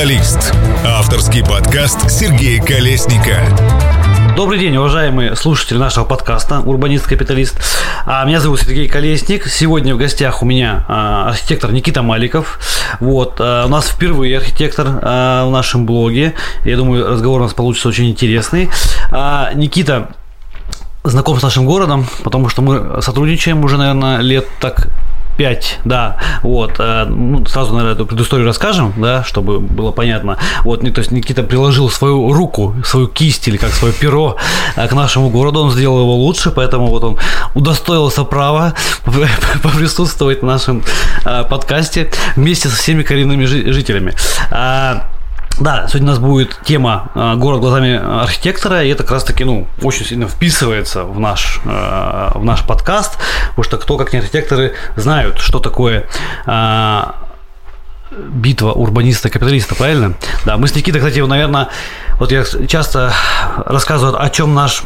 Капиталист. Авторский подкаст Сергея Колесника. Добрый день, уважаемые слушатели нашего подкаста «Урбанист-капиталист». А, меня зовут Сергей Колесник. Сегодня в гостях у меня а, архитектор Никита Маликов. Вот, а, у нас впервые архитектор в нашем блоге. Я думаю, разговор у нас получится очень интересный. Никита знаком с нашим городом, потому что мы сотрудничаем уже, наверное, лет так 5, да, вот, э, ну, сразу, наверное, эту предысторию расскажем, да, чтобы было понятно, вот, то есть Никита приложил свою руку, свою кисть или как свое перо э, к нашему городу, он сделал его лучше, поэтому вот он удостоился права поприсутствовать в нашем э, подкасте вместе со всеми коренными жителями. Да, сегодня у нас будет тема э, «Город глазами архитектора», и это как раз-таки, ну, очень сильно вписывается в наш, э, в наш подкаст, потому что кто, как не архитекторы, знают, что такое э, битва урбаниста-капиталиста, правильно? Да, мы с Никитой, кстати, наверное, вот я часто рассказываю, о чем наш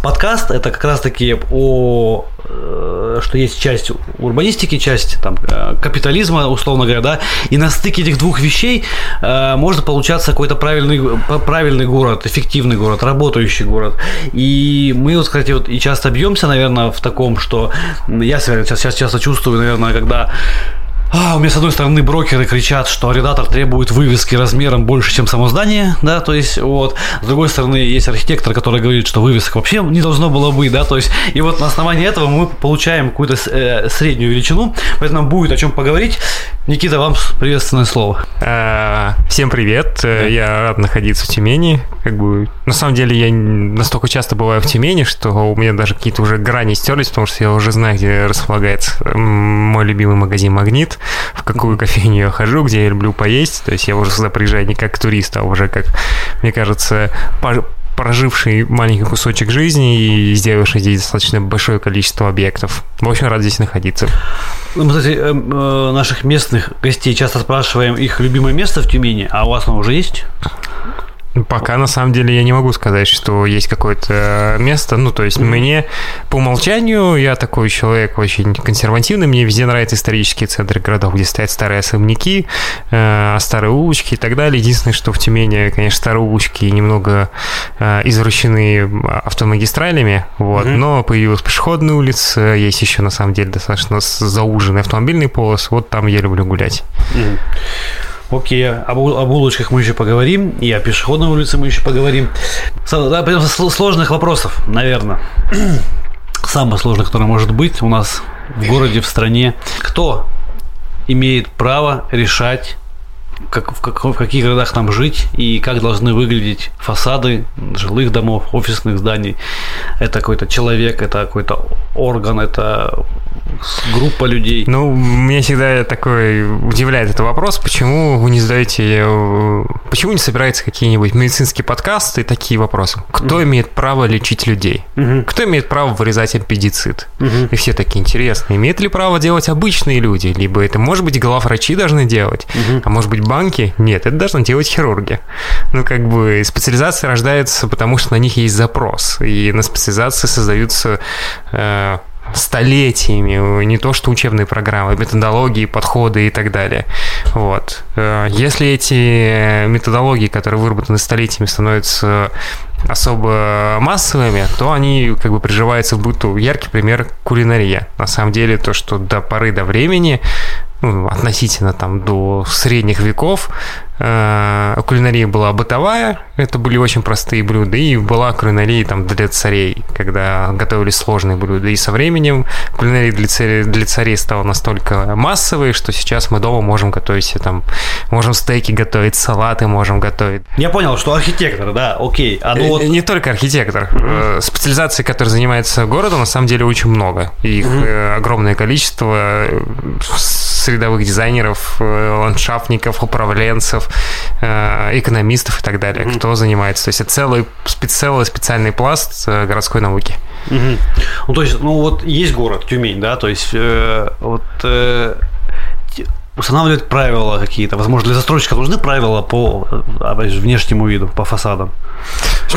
подкаст это как раз таки о э, что есть часть урбанистики, часть там, э, капитализма, условно говоря, да, и на стыке этих двух вещей э, может получаться какой-то правильный, правильный город, эффективный город, работающий город. И мы, вот, кстати, вот и часто бьемся, наверное, в таком, что я сейчас, сейчас часто чувствую, наверное, когда а, у меня, с одной стороны, брокеры кричат, что арендатор требует вывески размером больше, чем само здание, да, то есть, вот. С другой стороны, есть архитектор, который говорит, что вывесок вообще не должно было быть, да, то есть, и вот на основании этого мы получаем какую-то э, среднюю величину, поэтому будет о чем поговорить. Никита, вам приветственное слово. А, всем привет, э, я рад находиться в Тюмени, как бы, на самом деле, я настолько часто бываю в Тюмени, что у меня даже какие-то уже грани стерлись, потому что я уже знаю, где располагается мой любимый магазин «Магнит», в какую кофейню я хожу, где я люблю поесть. То есть я уже сюда приезжаю не как турист, а уже как, мне кажется, проживший маленький кусочек жизни и сделавший здесь достаточно большое количество объектов. В общем, рад здесь находиться. Ну, мы, кстати, э, э, наших местных гостей часто спрашиваем их любимое место в Тюмени, а у вас оно уже есть? Пока на самом деле я не могу сказать, что есть какое-то место. Ну, то есть мне по умолчанию я такой человек очень консервативный. Мне везде нравятся исторические центры городов, где стоят старые особняки, э, старые улочки и так далее. Единственное, что в Тюмени, конечно, старые улочки немного э, извращены автомагистралями, вот. Mm-hmm. Но появилась пешеходная улица, есть еще на самом деле достаточно зауженный автомобильный полос. Вот там я люблю гулять. Mm-hmm. Окей, об, об улочках мы еще поговорим, и о пешеходной улице мы еще поговорим. Да, сложных вопросов, наверное. Самое сложное, которое может быть у нас в городе, в стране. Кто имеет право решать как, в, как, в каких городах нам жить и как должны выглядеть фасады жилых домов, офисных зданий. Это какой-то человек, это какой-то орган, это группа людей. Ну, меня всегда такой удивляет этот вопрос, почему вы не задаете, почему не собираете какие-нибудь медицинские подкасты и такие вопросы? Кто mm имеет право лечить людей? mm Кто имеет право вырезать аппендицит? mm И все такие интересные. Имеют ли право делать обычные люди? Либо это, может быть, главврачи должны делать, mm а может быть, банки? Нет, это должны делать хирурги. Ну, как бы специализация рождается, потому что на них есть запрос. И на специализации создаются э, столетиями, не то что учебные программы, методологии, подходы и так далее. Вот. Э, если эти методологии, которые выработаны столетиями, становятся особо массовыми, то они как бы приживаются в быту. Яркий пример кулинария. На самом деле то, что до поры до времени ну, относительно там до средних веков Э, кулинария была бытовая, это были очень простые блюда, и была кулинария там для царей, когда готовили сложные блюда. И со временем кулинария для царей, для царей стала настолько массовой, что сейчас мы дома можем готовить там, можем стейки готовить, салаты можем готовить. Я понял, что архитектор, да, окей. А ну вот... Не только архитектор. Mm-hmm. Специализаций, которые занимаются городом, на самом деле очень много. Их mm-hmm. огромное количество средовых дизайнеров, ландшафтников, управленцев, Э, экономистов и так далее, mm-hmm. кто занимается. То есть это целый, целый специальный пласт э, городской науки. Ну, то есть, ну вот есть город Тюмень, да, то есть э, вот э, устанавливать правила какие-то. Возможно, для застройщика нужны правила по опять же, внешнему виду, по фасадам.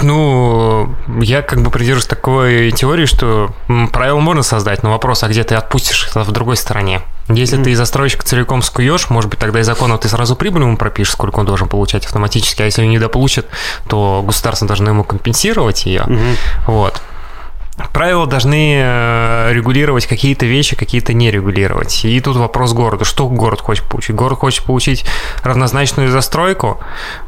Ну, я как бы придерживаюсь такой теории, что правила можно создать, но вопрос, а где ты отпустишь это в другой стороне? Если ты застройщик целиком скуешь, может быть, тогда из закона ты сразу прибыль ему пропишешь, сколько он должен получать автоматически, а если он не дополучит, то государство должно ему компенсировать ее. Mm-hmm. Вот. Правила должны э, регулировать какие-то вещи, какие-то не регулировать. И тут вопрос города. Что город хочет получить? Город хочет получить равнозначную застройку.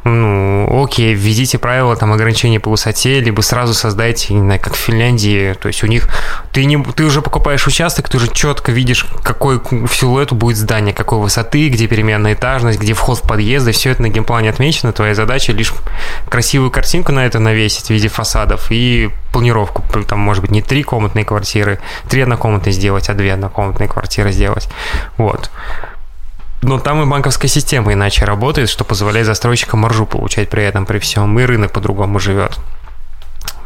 Ну, окей, введите правила там ограничения по высоте, либо сразу создайте, не знаю, как в Финляндии. То есть у них ты, не, ты уже покупаешь участок, ты уже четко видишь, какой в силуэту будет здание, какой высоты, где переменная этажность, где вход в подъезды. Все это на геймплане отмечено. Твоя задача лишь красивую картинку на это навесить в виде фасадов и планировку. Там, может быть, не три комнатные квартиры, три однокомнатные сделать, а две однокомнатные квартиры сделать. Вот. Но там и банковская система иначе работает, что позволяет застройщикам маржу получать при этом, при всем, и рынок по-другому живет.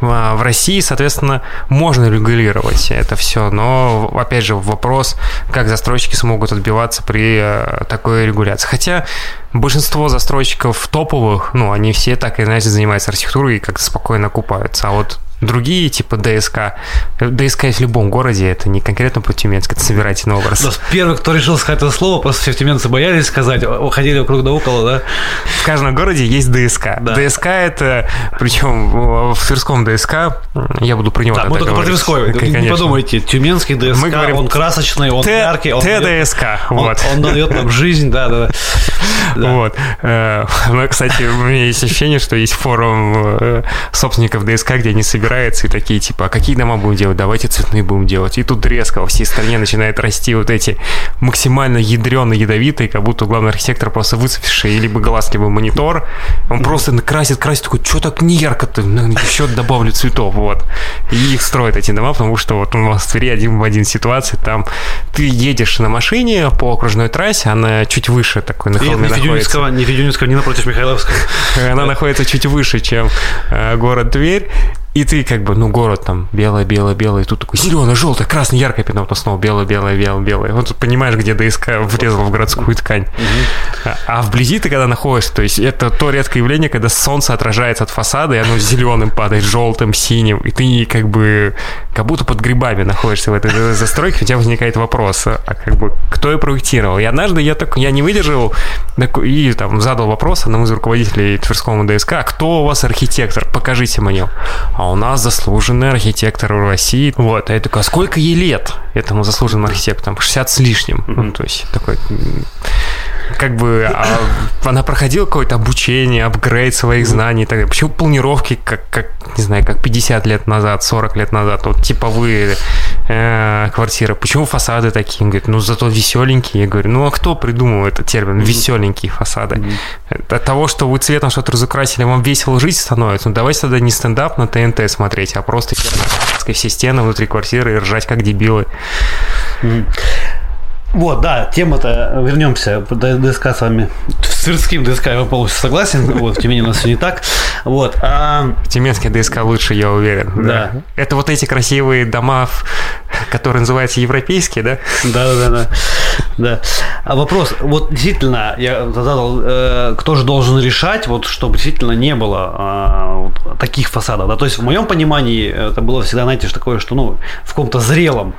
А, в России, соответственно, можно регулировать это все, но, опять же, вопрос, как застройщики смогут отбиваться при э, такой регуляции. Хотя большинство застройщиков топовых, ну, они все так или иначе занимаются архитектурой и как-то спокойно окупаются. А вот другие, типа ДСК. ДСК есть в любом городе, это не конкретно про Тюменск, это собирательный образ. Да, первый, кто решил сказать это слово, просто все тюменцы боялись сказать, уходили вокруг да около, да? В каждом городе есть ДСК. Да. ДСК это, причем в Тверском ДСК, я буду про него Да, мы только про Тверской, не подумайте, Тюменский ДСК, мы говорим, он красочный, он Т, яркий. Он ТДСК, вот. Он, он дает нам жизнь, да, да. да. Вот. Э, ну, кстати, у меня есть ощущение, что есть форум э, собственников ДСК, где они собирают собирается и такие, типа, а какие дома будем делать? Давайте цветные будем делать. И тут резко во всей стране начинает расти вот эти максимально ядреные, ядовитые, как будто главный архитектор просто выцепивший либо глаз, либо монитор. Он просто красит, красит, такой, что так не ярко-то? Ну, Еще добавлю цветов, вот. И их строят эти дома, потому что вот у нас в Твери один в один ситуация, там ты едешь на машине по окружной трассе, она чуть выше такой на холме находится. Не Федюнинского, не напротив Михайловского. Она находится чуть выше, чем э, город Тверь, и ты как бы, ну, город там белое, белое, белое, и тут такой зеленое, желтое, красное, яркое пятно, потом снова белое, белое, белое, белое. Вот понимаешь, где ДСК врезал в городскую ткань. А, а вблизи ты когда находишься, то есть это то редкое явление, когда солнце отражается от фасада, и оно зеленым падает, желтым, синим, и ты как бы как будто под грибами находишься в этой застройке, у тебя возникает вопрос, а как бы кто ее проектировал? И однажды я так, я не выдержал и там задал вопрос одному из руководителей Тверского ДСК, а кто у вас архитектор? Покажите мне а у нас заслуженный архитектор в России. Вот, а я такой, а сколько ей лет этому заслуженному архитектору? 60 с лишним. Mm-hmm. Ну, то есть такой как бы а, она проходила какое-то обучение, апгрейд своих знаний и так далее. Почему планировки, как, как, не знаю, как 50 лет назад, 40 лет назад, вот типовые э, квартиры, почему фасады такие? Он говорит, ну зато веселенькие. Я говорю, ну а кто придумал этот термин, веселенькие фасады? Mm-hmm. От того, что вы цветом что-то разукрасили, вам весело жить становится, ну давайте тогда не стендап на ТНТ смотреть, а просто все стены внутри квартиры и ржать как дебилы. Mm-hmm. Вот, да, тема-то, вернемся, ДСК с вами. С Тверским ДСК я полностью согласен, вот, в Тюмени у нас все не так. Вот, а... Тюменский ДСК лучше, я уверен. Да. да. Это вот эти красивые дома, которые называются европейские, да? Да, да. А вопрос, вот действительно, я задал, э, кто же должен решать, вот, чтобы действительно не было вот, таких фасадов, да, то есть в моем понимании это было всегда, знаете, такое, что, ну, в каком-то зрелом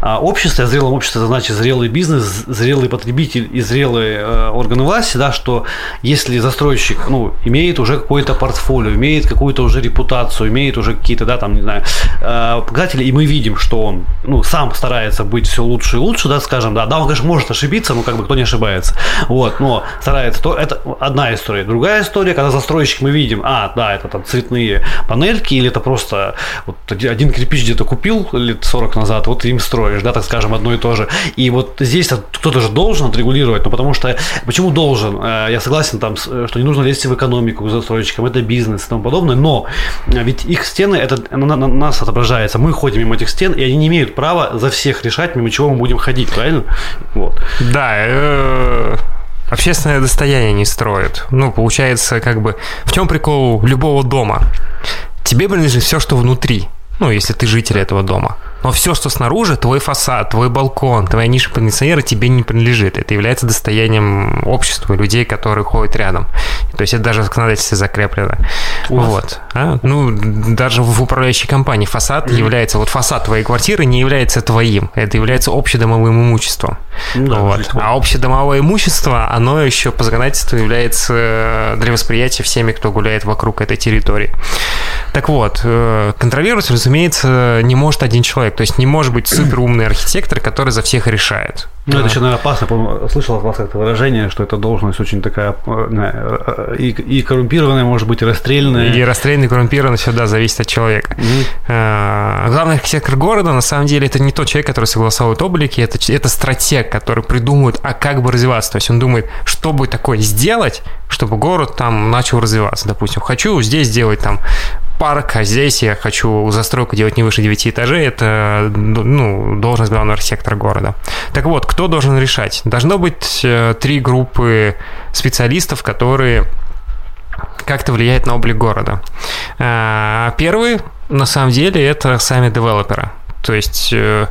а обществе, а зрелом обществе значит зрелый бизнес, зрелый потребитель и зрелые э, органы власти, да, что если застройщик, ну, имеет уже какое-то портфолио, имеет какую-то уже репутацию, имеет уже какие-то, да, там, не знаю, э, показатели, и мы видим, что он, ну, сам старается быть все лучше и лучше, да, скажем, да, да, он, конечно, может ошибиться, но как бы кто не ошибается, вот, но старается, то это одна история. Другая история, когда застройщик мы видим, а, да, это там цветные панельки, или это просто вот один кирпич где-то купил лет 40 назад, вот им строишь, да, так скажем, одно и то же. И вот здесь кто-то же должен отрегулировать, ну потому что, почему должен? Э, я согласен там, что не нужно лезть в экономику застройщикам, это бизнес и тому подобное, но ведь их стены, это на, на нас отображается, мы ходим мимо этих стен, и они не имеют права за всех решать, мимо чего мы будем ходить, правильно? Вот. Да, э, общественное достояние не строят. Ну, получается, как бы, в чем прикол любого дома? Тебе принадлежит все, что внутри, ну, если ты житель этого дома. Но все, что снаружи, твой фасад, твой балкон, твоя ниша кондиционера тебе не принадлежит. Это является достоянием общества, людей, которые ходят рядом. То есть это даже в законодательстве закреплено. Вот. А? Ну, даже в управляющей компании фасад mm-hmm. является, вот фасад твоей квартиры не является твоим. Это является общедомовым имуществом. Да, вот. А общедомовое имущество, оно еще по законодательству является для восприятия всеми, кто гуляет вокруг этой территории. Так вот, э, контролировать, разумеется, не может один человек. То есть не может быть суперумный архитектор, который за всех решает. Ну, это еще, наверное, опасно. Слышал от вас это выражение, что эта должность очень такая э, и, и коррумпированная, может быть, и расстрельная. И расстрельный, и коррумпированный, все, да, зависит от человека. Mm-hmm. Главный архитектор города, на самом деле, это не тот человек, который согласовывает облики, это, это стратег, который придумывает, а как бы развиваться. То есть он думает, что бы такое сделать, чтобы город там начал развиваться. Допустим, хочу здесь сделать там парк, а здесь я хочу застройку делать не выше 9 этажей, это ну, должность главного архитектора города. Так вот, кто должен решать? Должно быть э, три группы специалистов, которые как-то влияют на облик города. А, первый, на самом деле, это сами девелоперы. То есть э,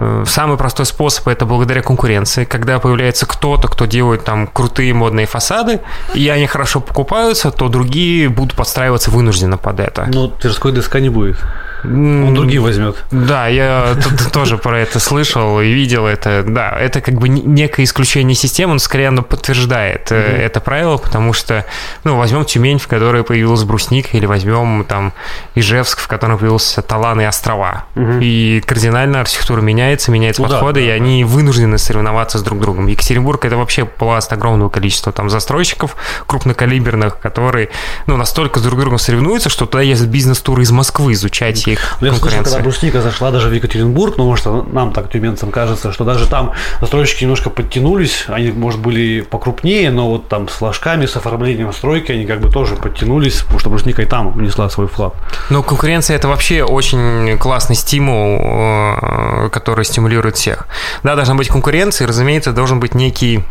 Э, самый простой способ это благодаря конкуренции, когда появляется кто-то, кто делает там крутые модные фасады, и они хорошо покупаются, то другие будут подстраиваться вынужденно под это. Ну, Тверской ДСК не будет. Он другие возьмет. Да, я тоже про это слышал и видел это. Да, это как бы некое исключение системы, но скорее оно подтверждает mm это правило, потому что, ну, возьмем Тюмень, в которой появилась брусника, или возьмем там Ижевск, в котором появился Талан и острова. И кардинально архитектура меняется, меняются ну, подходы, и они вынуждены соревноваться с друг другом. Екатеринбург это вообще пласт огромного количества там застройщиков крупнокалиберных, которые, ну, настолько с друг другом соревнуются, что туда ездят бизнес-туры из Москвы изучать их ну, я слышал, когда брусника зашла даже в Екатеринбург, ну, может, нам так, тюменцам, кажется, что даже там застройщики немножко подтянулись, они, может, были покрупнее, но вот там с флажками, с оформлением стройки они как бы тоже подтянулись, потому что брусника и там внесла свой вклад. Ну, конкуренция – это вообще очень классный стимул, э, который стимулирует всех. Да, должна быть конкуренция, и, разумеется, должен быть некий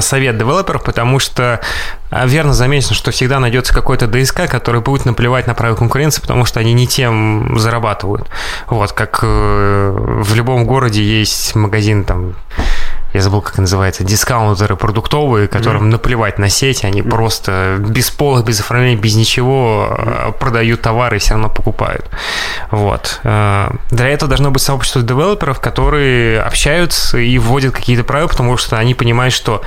совет девелоперов, потому что э, верно замечено, что всегда найдется какой-то ДСК, который будет наплевать на правила конкуренции, потому что они не тем зарабатывают. Вот, как э, в любом городе есть магазин там я забыл, как называется, дискаунтеры продуктовые, которым mm-hmm. наплевать на сеть, они mm-hmm. просто без пола, без оформления, без ничего mm-hmm. продают товары и все равно покупают. Вот. Для этого должно быть сообщество девелоперов, которые общаются и вводят какие-то правила, потому что они понимают, что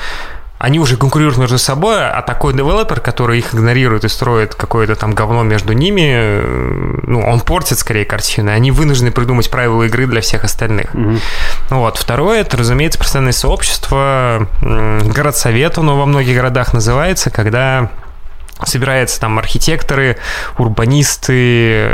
они уже конкурируют между собой, а такой девелопер, который их игнорирует и строит какое-то там говно между ними, э, ну, он портит скорее картины. Они вынуждены придумать правила игры для всех остальных. Mm-hmm. Вот. Второе, это, разумеется, профессиональное сообщество, городсовет, оно во многих городах называется, когда собираются там архитекторы, урбанисты,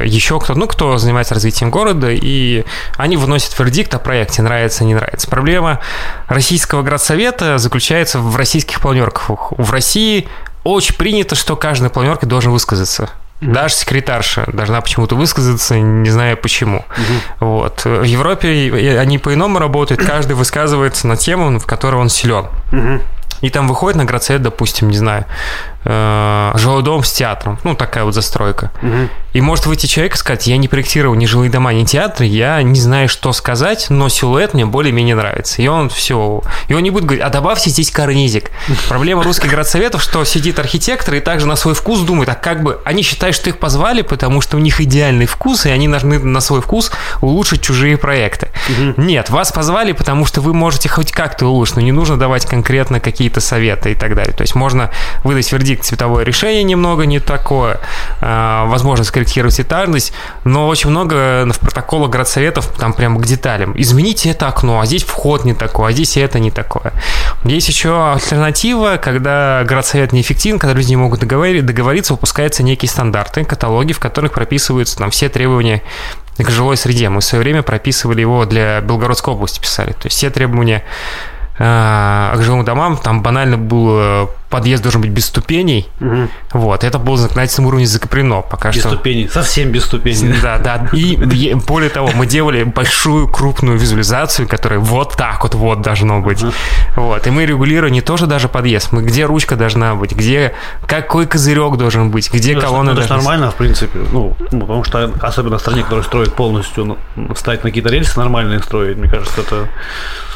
еще кто-то, ну, кто занимается развитием города, и они выносят вердикт о проекте, нравится, не нравится. Проблема российского градсовета заключается в российских планерках. В России очень принято, что каждый планерка должен высказаться. Даже секретарша должна почему-то высказаться, не знаю почему. Угу. Вот. В Европе они по-иному работают, каждый высказывается на тему, в которой он силен. Угу. И там выходит на грацет, допустим, не знаю, э, жилой дом с театром. Ну, такая вот застройка. Угу. И может выйти человек и сказать, я не проектировал ни жилые дома, ни театры, я не знаю, что сказать, но силуэт мне более-менее нравится. И он все... И он не будет говорить, а добавьте здесь карнизик. Проблема русских городсоветов, что сидит архитектор и также на свой вкус думает, а как бы... Они считают, что их позвали, потому что у них идеальный вкус, и они должны на свой вкус улучшить чужие проекты. Угу. Нет, вас позвали, потому что вы можете хоть как-то улучшить, но не нужно давать конкретно какие-то советы и так далее. То есть можно выдать вердикт цветовое решение немного не такое, а, возможно, скорректировать этажность, но очень много в протоколах градсоветов там прямо к деталям. Измените это окно, а здесь вход не такой, а здесь это не такое. Есть еще альтернатива, когда градсовет неэффективен, когда люди не могут договориться, выпускаются некие стандарты, каталоги, в которых прописываются там все требования к жилой среде. Мы в свое время прописывали его для Белгородской области, писали. То есть все требования а, к жилым домам, там банально было подъезд должен быть без ступеней. Угу. Вот, это было на законодательном уровне закреплено пока без что. Без ступеней, совсем без ступеней. Да, да. И более того, мы делали большую крупную визуализацию, которая вот так вот вот должно быть. Угу. Вот, и мы регулируем не тоже даже подъезд, мы где ручка должна быть, где какой козырек должен быть, где ну, колонна Это нормально, в принципе, ну, ну, потому что особенно в стране, которая строит полностью, ну, ставить на какие-то рельсы нормальные строить, мне кажется, это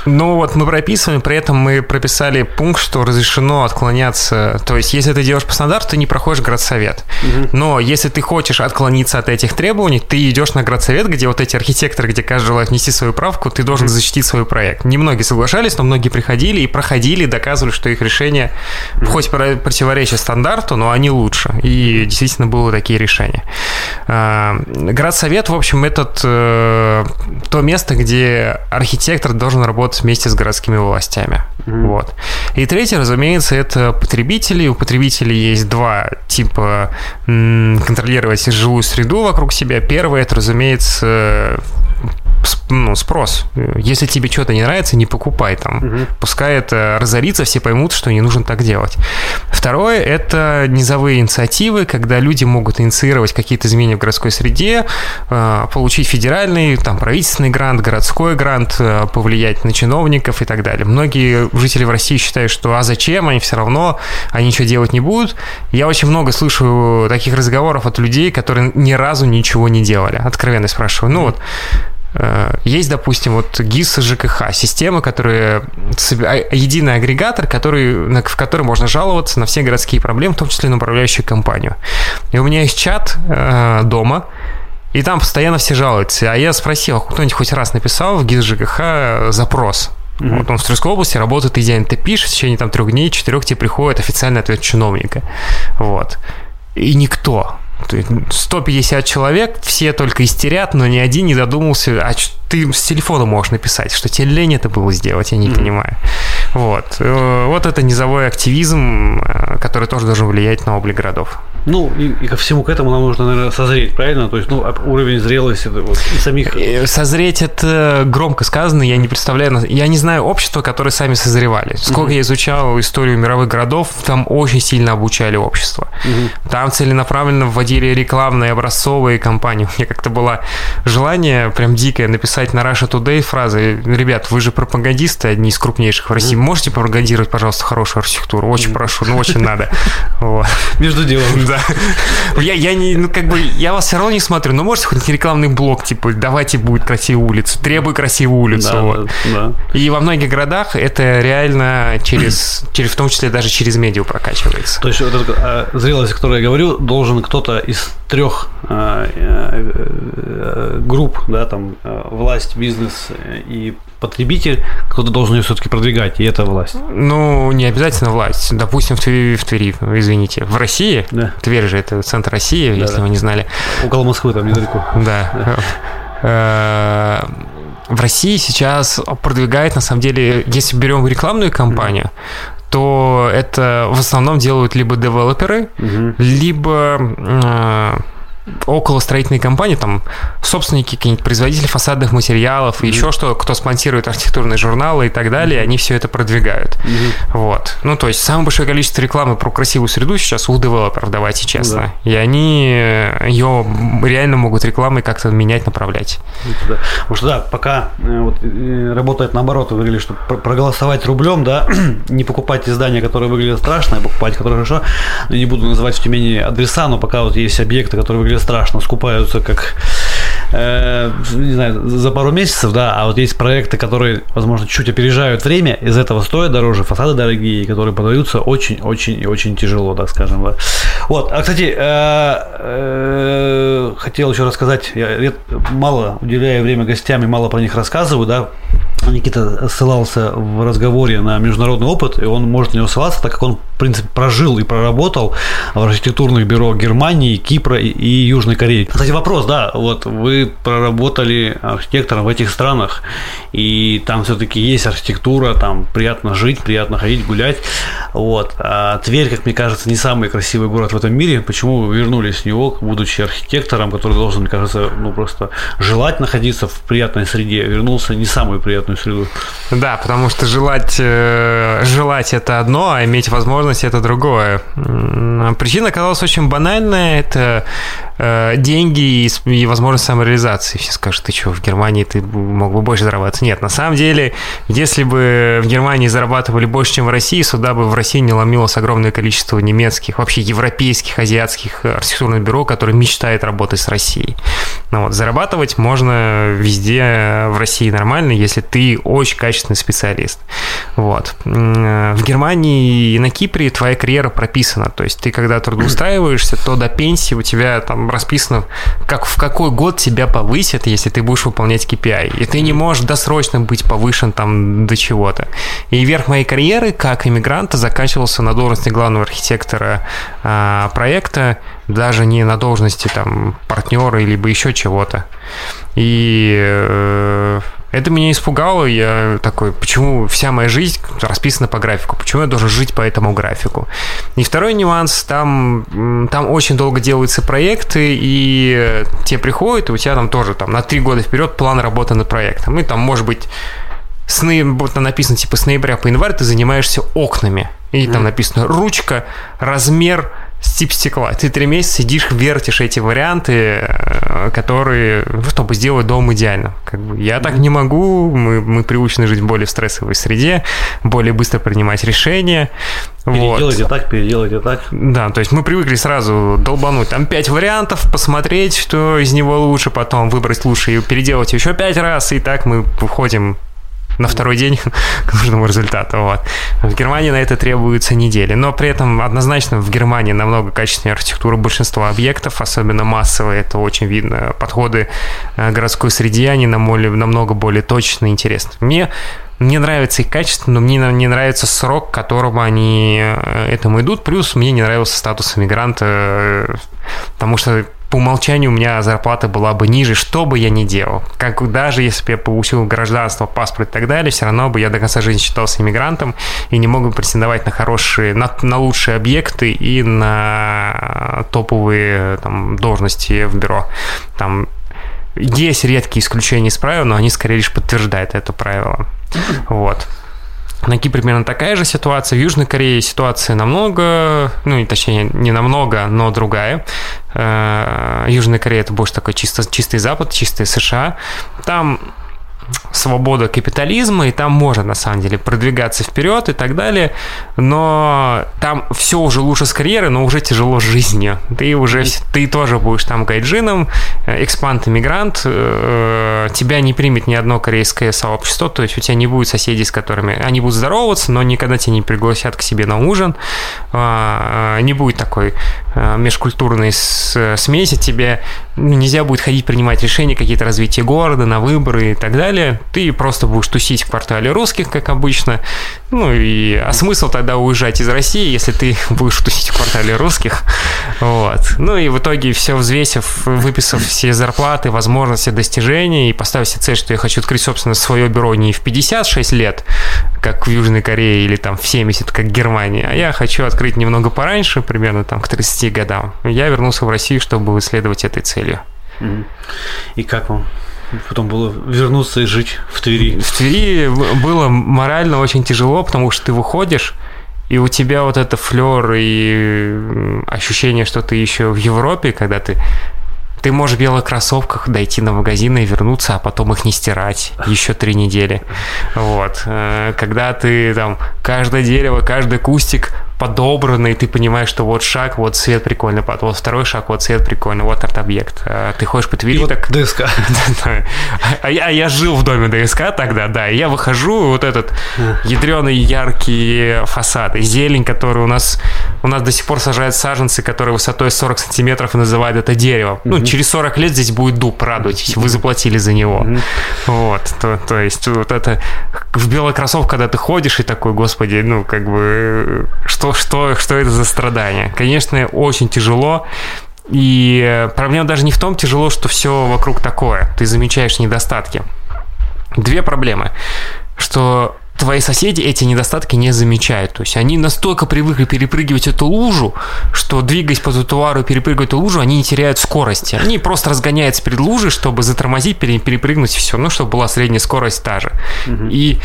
ну вот мы прописываем, при этом мы прописали пункт, что разрешено отклоняться. То есть, если ты делаешь по стандарту, ты не проходишь градсовет. Угу. Но если ты хочешь отклониться от этих требований, ты идешь на градсовет, где вот эти архитекторы, где каждый желает внести свою правку, ты должен защитить свой проект. Немногие соглашались, но многие приходили и проходили, доказывали, что их решение угу. хоть противоречит стандарту, но они лучше. И действительно было такие решения. А, градсовет, в общем, это э, то место, где архитектор должен работать работать вместе с городскими властями. Mm-hmm. Вот. И третье, разумеется, это потребители. У потребителей есть два типа контролировать жилую среду вокруг себя. Первое, это, разумеется, ну, спрос. Если тебе что-то не нравится, не покупай там. Угу. Пускай это разорится, все поймут, что не нужно так делать. Второе – это низовые инициативы, когда люди могут инициировать какие-то изменения в городской среде, э, получить федеральный, там, правительственный грант, городской грант, э, повлиять на чиновников и так далее. Многие жители в России считают, что а зачем, они все равно, они ничего делать не будут. Я очень много слышу таких разговоров от людей, которые ни разу ничего не делали. Откровенно спрашиваю. Ну вот, есть, допустим, вот ГИС ЖКХ, система, которая а, единый агрегатор, который, в который можно жаловаться на все городские проблемы, в том числе на управляющую компанию. И у меня есть чат э, дома, и там постоянно все жалуются. А я спросил, кто-нибудь хоть раз написал в ГИС ЖКХ запрос? Mm-hmm. Вот он в Тверской области работает идеально. Ты пишешь, в течение там трех дней, четырех тебе приходит официальный ответ чиновника. Вот. И никто. 150 человек, все только истерят, но ни один не додумался, а ты с телефона можешь написать, что тебе лень это было сделать, я не mm-hmm. понимаю. Вот. Э, вот это низовой активизм, э, который тоже должен влиять на облик городов. Ну, и, и ко всему к этому нам нужно, наверное, созреть, правильно? То есть, ну, уровень зрелости вот, и самих... Э, созреть – это громко сказано, я не представляю, я не знаю общества, которые сами созревали. Сколько mm-hmm. я изучал историю мировых городов, там очень сильно обучали общество. Mm-hmm. Там целенаправленно вводили рекламные образцовые кампании. У меня как-то было желание прям дикое написать на Russia Today фразы «Ребят, вы же пропагандисты, одни из крупнейших в России, mm-hmm. можете пропагандировать, пожалуйста, хорошую архитектуру? Очень mm-hmm. прошу, ну очень надо». Между делом. Да да. Я, я не, ну как бы, я вас все равно не смотрю, но можете хоть рекламный блок, типа, давайте будет красивая улица, требуй красивую улицу. Да, вот. да, да. И во многих городах это реально через, через, в том числе даже через медиа прокачивается. То есть вот эта а, зрелость, о которой я говорю, должен кто-то из трех а, э, э, групп, да, там, а, власть, бизнес и потребитель, кто-то должен ее все-таки продвигать, и это власть. Ну, не обязательно власть. Допустим, в Твери, в Твери извините, в России, да. Тверь же это центр России, да, если да. вы не знали. Около Москвы там недалеко. Да. Э, в России сейчас продвигает, на самом деле, если берем рекламную кампанию, то это в основном делают либо девелоперы, либо э, около строительной компании, там собственники, какие-нибудь производители фасадных материалов mm-hmm. и еще что, кто спонсирует архитектурные журналы и так далее, mm-hmm. они все это продвигают. Mm-hmm. Вот. Ну, то есть самое большое количество рекламы про красивую среду сейчас у девелоперов, давайте честно. Да. И они ее реально могут рекламой как-то менять, направлять. Да. Потому что да, пока э, вот, э, работает наоборот, вы говорили, что проголосовать рублем, да, не покупать издания, которые выглядят страшно, а покупать, которые хорошо. Не буду называть в Тюмени адреса, но пока вот есть объекты, которые выглядят страшно, скупаются как э, не знаю, за пару месяцев, да, а вот есть проекты, которые, возможно, чуть опережают время, из этого стоят дороже, фасады дорогие, которые продаются очень-очень и очень тяжело, так скажем. Да. Вот, а, кстати, э, э, хотел еще рассказать, я мало уделяю время гостям и мало про них рассказываю, да, Никита ссылался в разговоре на международный опыт, и он может на него ссылаться, так как он, в принципе, прожил и проработал в архитектурных бюро Германии, Кипра и, Южной Кореи. Кстати, вопрос, да, вот вы проработали архитектором в этих странах, и там все-таки есть архитектура, там приятно жить, приятно ходить, гулять. Вот. А Тверь, как мне кажется, не самый красивый город в этом мире. Почему вы вернулись в него, будучи архитектором, который должен, мне кажется, ну просто желать находиться в приятной среде, вернулся не в самую приятную среду. Да, потому что желать, э, желать это одно, а иметь возможность это другое. Причина оказалась очень банальная. Это э, деньги и, и возможность самореализации. Все скажут, ты что, в Германии ты мог бы больше зарабатывать? Нет, на самом деле, если бы в Германии зарабатывали больше, чем в России, сюда бы в России не ломилось огромное количество немецких, вообще европейских, азиатских архитектурных бюро, которые мечтают работать с Россией. Ну, вот, зарабатывать можно везде в России нормально, если ты очень качественный специалист. Вот. В Германии и на Кипре твоя карьера прописана. То есть ты когда трудоустраиваешься, то до пенсии у тебя там расписано, как в какой год тебя повысят, если ты будешь выполнять KPI. И ты не можешь досрочно быть повышен там до чего-то. И верх моей карьеры как иммигранта заканчивался на должности главного архитектора а, проекта, даже не на должности там партнера либо еще чего-то. И э, это меня испугало, я такой, почему вся моя жизнь расписана по графику, почему я должен жить по этому графику. И второй нюанс, там, там очень долго делаются проекты, и те приходят, и у тебя там тоже там на три года вперед план работы над проектом. И там, может быть, с ноября, написано типа с ноября по январь ты занимаешься окнами. И там написано ручка, размер, тип стекла. Ты три месяца сидишь, вертишь эти варианты, э, которые, ну, чтобы сделать дом идеально. Как бы я так не могу, мы, мы приучены жить в более стрессовой среде, более быстро принимать решения. Переделайте вот. так, переделайте так. Да, то есть мы привыкли сразу долбануть там пять вариантов, посмотреть, что из него лучше, потом выбрать лучше и переделать еще пять раз, и так мы выходим на второй день к нужному результату. Вот. В Германии на это требуются недели. Но при этом однозначно в Германии намного качественнее архитектура большинства объектов, особенно массовые, это очень видно. Подходы э, городской среде, они намного более точные и интересны. Мне мне нравится их качество, но мне не нравится срок, к которому они э, этому идут. Плюс мне не нравился статус иммигранта, э, потому что по умолчанию у меня зарплата была бы ниже, что бы я ни делал. Как даже если бы я получил гражданство, паспорт и так далее, все равно бы я до конца жизни считался иммигрантом и не мог бы претендовать на хорошие, на, на лучшие объекты и на топовые там, должности в бюро. Там есть редкие исключения из правил, но они скорее лишь подтверждают это правило. Вот. На Кипре примерно такая же ситуация. В Южной Корее ситуация намного, ну, точнее, не намного, но другая. Э, Южная Корея это больше такой чисто, чистый Запад, чистый США. Там свобода капитализма, и там можно, на самом деле, продвигаться вперед и так далее, но там все уже лучше с карьерой, но уже тяжело с жизнью. Ты уже, ты тоже будешь там гайджином, э, экспант-иммигрант, э, тебя не примет ни одно корейское сообщество, то есть у тебя не будет соседей, с которыми они будут здороваться, но никогда тебя не пригласят к себе на ужин, а, не будет такой э, межкультурной смеси, тебе нельзя будет ходить принимать решения, какие-то развития города, на выборы и так далее, далее, ты просто будешь тусить в квартале русских, как обычно. Ну и а смысл тогда уезжать из России, если ты будешь тусить в квартале русских. Вот. Ну и в итоге все взвесив, выписав все зарплаты, возможности, достижения и поставив себе цель, что я хочу открыть, собственно, свое бюро не в 56 лет, как в Южной Корее или там в 70, как в Германии, а я хочу открыть немного пораньше, примерно там к 30 годам. Я вернулся в Россию, чтобы исследовать этой целью. И как вам? Потом было вернуться и жить в Твери? В Твери было морально очень тяжело, потому что ты выходишь, и у тебя вот это флер и ощущение, что ты еще в Европе, когда ты ты можешь в белых кроссовках дойти на магазин и вернуться, а потом их не стирать еще три недели. Вот. Э, когда ты там каждое дерево, каждый кустик подобрано, и ты понимаешь, что вот шаг, вот цвет прикольный, вот второй шаг, вот цвет прикольный, вот арт-объект. А ты ходишь по Твери, и так... Вот ДСК. а, я, а я жил в доме ДСК тогда, да, и я выхожу, вот этот ядреный яркий фасад, и зелень, который у нас... У нас до сих пор сажают саженцы, которые высотой 40 сантиметров и называют это дерево. Ну, через 40 лет здесь будет дуб, радуйтесь, вы заплатили за него. Вот, то, то есть вот это в белой кроссовке, когда ты ходишь и такой, господи, ну, как бы, что что, что, это за страдание. Конечно, очень тяжело. И проблема даже не в том тяжело, что все вокруг такое. Ты замечаешь недостатки. Две проблемы. Что твои соседи эти недостатки не замечают. То есть они настолько привыкли перепрыгивать эту лужу, что двигаясь по тротуару и перепрыгивая эту лужу, они не теряют скорости. Они просто разгоняются перед лужей, чтобы затормозить, перепрыгнуть все, ну, чтобы была средняя скорость та же. Угу. И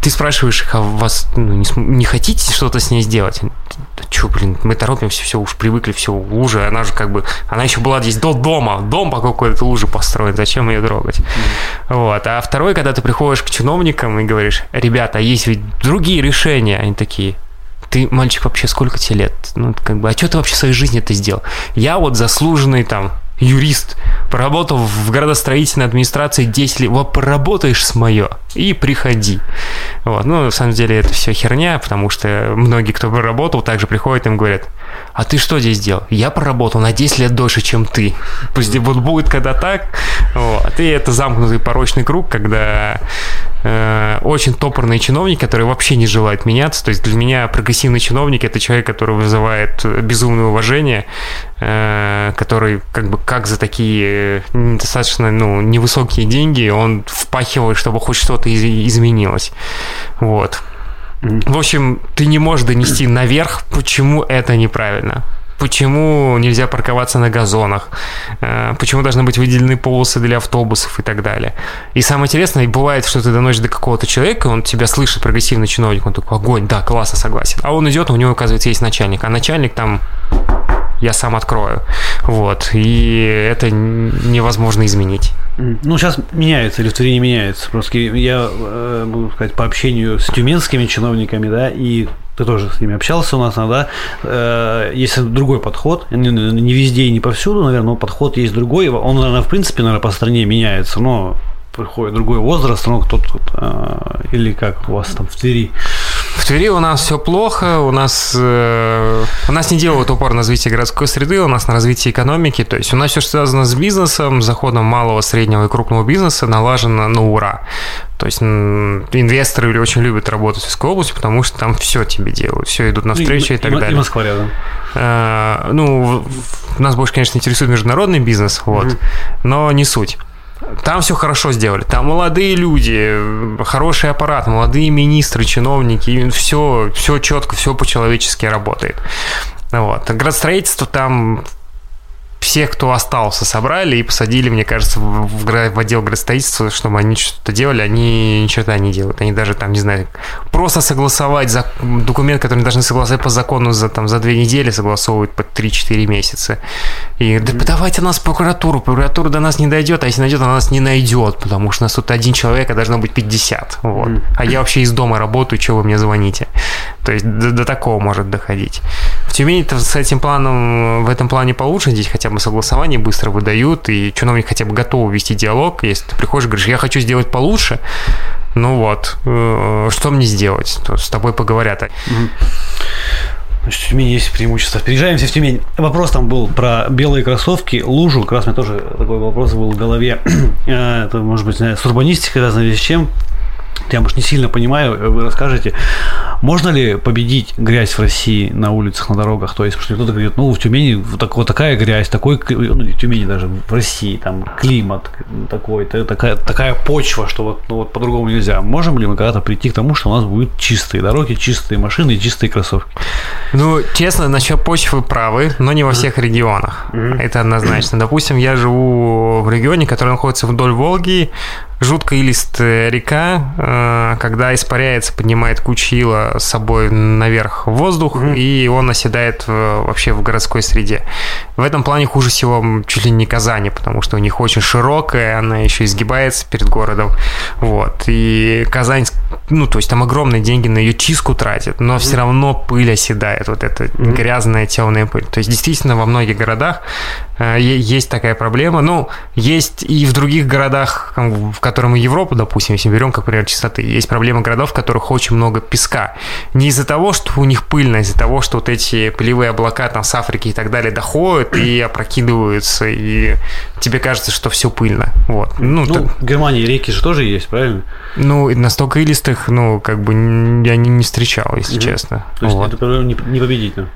ты спрашиваешь их, а вас ну, не, не хотите что-то с ней сделать? Да что, блин, мы торопимся, все, уж привыкли, все, лужа, она же как бы, она еще была здесь до дома, дом по какой-то луже построен, зачем ее трогать? Mm-hmm. Вот, а второй, когда ты приходишь к чиновникам и говоришь, ребята, есть ведь другие решения, они такие, ты, мальчик, вообще сколько тебе лет? Ну, как бы, а что ты вообще в своей жизни это сделал? Я вот заслуженный там юрист, поработал в городостроительной администрации 10 лет, вот поработаешь с мое и приходи. Вот. Ну, на самом деле это все херня, потому что многие, кто проработал, также приходят и им говорят, а ты что здесь делал? Я проработал на 10 лет дольше, чем ты. Пусть вот будет когда так, вот. И это замкнутый порочный круг, когда э, очень топорные чиновники, которые вообще не желают меняться. То есть для меня прогрессивный чиновник это человек, который вызывает безумное уважение, э, который как бы как за такие достаточно ну, невысокие деньги он впахивает, чтобы хоть что-то изменилось. Вот. В общем, ты не можешь донести наверх, почему это неправильно почему нельзя парковаться на газонах, э, почему должны быть выделены полосы для автобусов и так далее. И самое интересное, бывает, что ты доносишь до какого-то человека, он тебя слышит, прогрессивный чиновник, он такой, огонь, да, классно, согласен. А он идет, у него, оказывается, есть начальник, а начальник там я сам открою. Вот. И это невозможно изменить. Ну, сейчас меняется, или в Твери не меняется. Просто я, э, могу сказать, по общению с тюменскими чиновниками, да, и ты тоже с ними общался у нас, да, э, есть другой подход, не везде и не повсюду, наверное, но подход есть другой, он, наверное, в принципе, наверное, по стране меняется, но приходит другой возраст, ну, кто-то, э, или как у вас там в Твери, в Твери у нас все плохо, у нас, э, у нас не делают упор на развитие городской среды, у нас на развитие экономики, то есть у нас все, связано с бизнесом, заходом малого, среднего и крупного бизнеса налажено на ура. То есть инвесторы очень любят работать в Тверской области, потому что там все тебе делают, все идут навстречу и, и так и, далее. И Москва рядом. А, ну, нас больше, конечно, интересует международный бизнес, вот, mm но не суть. Там все хорошо сделали. Там молодые люди, хороший аппарат, молодые министры, чиновники, все, все четко, все по-человечески работает. Вот. Градостроительство там всех, кто остался, собрали и посадили, мне кажется, в, в отдел градостроительства, чтобы они что-то делали, они ничего не делают. Они даже там, не знаю, просто согласовать за, документ, который они должны согласовать по закону за, там, за две недели, согласовывают по 3-4 месяца. И да подавайте нас в прокуратуру, прокуратура до нас не дойдет, а если найдет, она нас не найдет, потому что у нас тут один человек, а должно быть 50. Вот. А я вообще из дома работаю, что вы мне звоните? То есть до, до такого может доходить. В Тюмени с этим планом, в этом плане получше, здесь хотя бы согласование быстро выдают, и чиновник хотя бы готов вести диалог. Если ты приходишь и говоришь, я хочу сделать получше, ну вот, э, что мне сделать? То с тобой поговорят. Значит, в Тюмени есть преимущество. Переезжаемся в Тюмень. Вопрос там был про белые кроссовки, лужу. Как раз у меня тоже такой вопрос был в голове. Э, это, может быть, с урбанистикой связано с чем я, может, не сильно понимаю, вы расскажете, можно ли победить грязь в России на улицах, на дорогах? То есть, что кто-то говорит, ну, в Тюмени вот, так, вот такая грязь, такой, ну, не в Тюмени даже, в России, там, климат такой, такая, такая почва, что вот, ну, вот по-другому нельзя. Можем ли мы когда-то прийти к тому, что у нас будут чистые дороги, чистые машины и чистые кроссовки? Ну, честно, насчет почвы правы, но не во всех регионах. Это однозначно. Допустим, я живу в регионе, который находится вдоль Волги, жуткая илистая река, э, когда испаряется, поднимает кучу ила с собой наверх в воздух, mm-hmm. и он оседает вообще в городской среде. В этом плане хуже всего чуть ли не Казани, потому что у них очень широкая, она еще изгибается перед городом. Вот. И Казань, ну, то есть там огромные деньги на ее чистку тратят, но mm-hmm. все равно пыль оседает, вот эта mm-hmm. грязная темная пыль. То есть действительно во многих городах э, есть такая проблема. Ну, есть и в других городах, в котором и Европу, допустим, если берем, как пример чистоты, есть проблема городов, в которых очень много песка. Не из-за того, что у них пыльно, а из-за того, что вот эти пылевые облака там с Африки и так далее доходят и опрокидываются, и тебе кажется, что все пыльно. Вот. Ну, ну так... в Германии реки же тоже есть, правильно? Ну, настолько илистых, ну, как бы я не, не встречал, если угу. честно. То есть вот. это проблема не, не победить, да?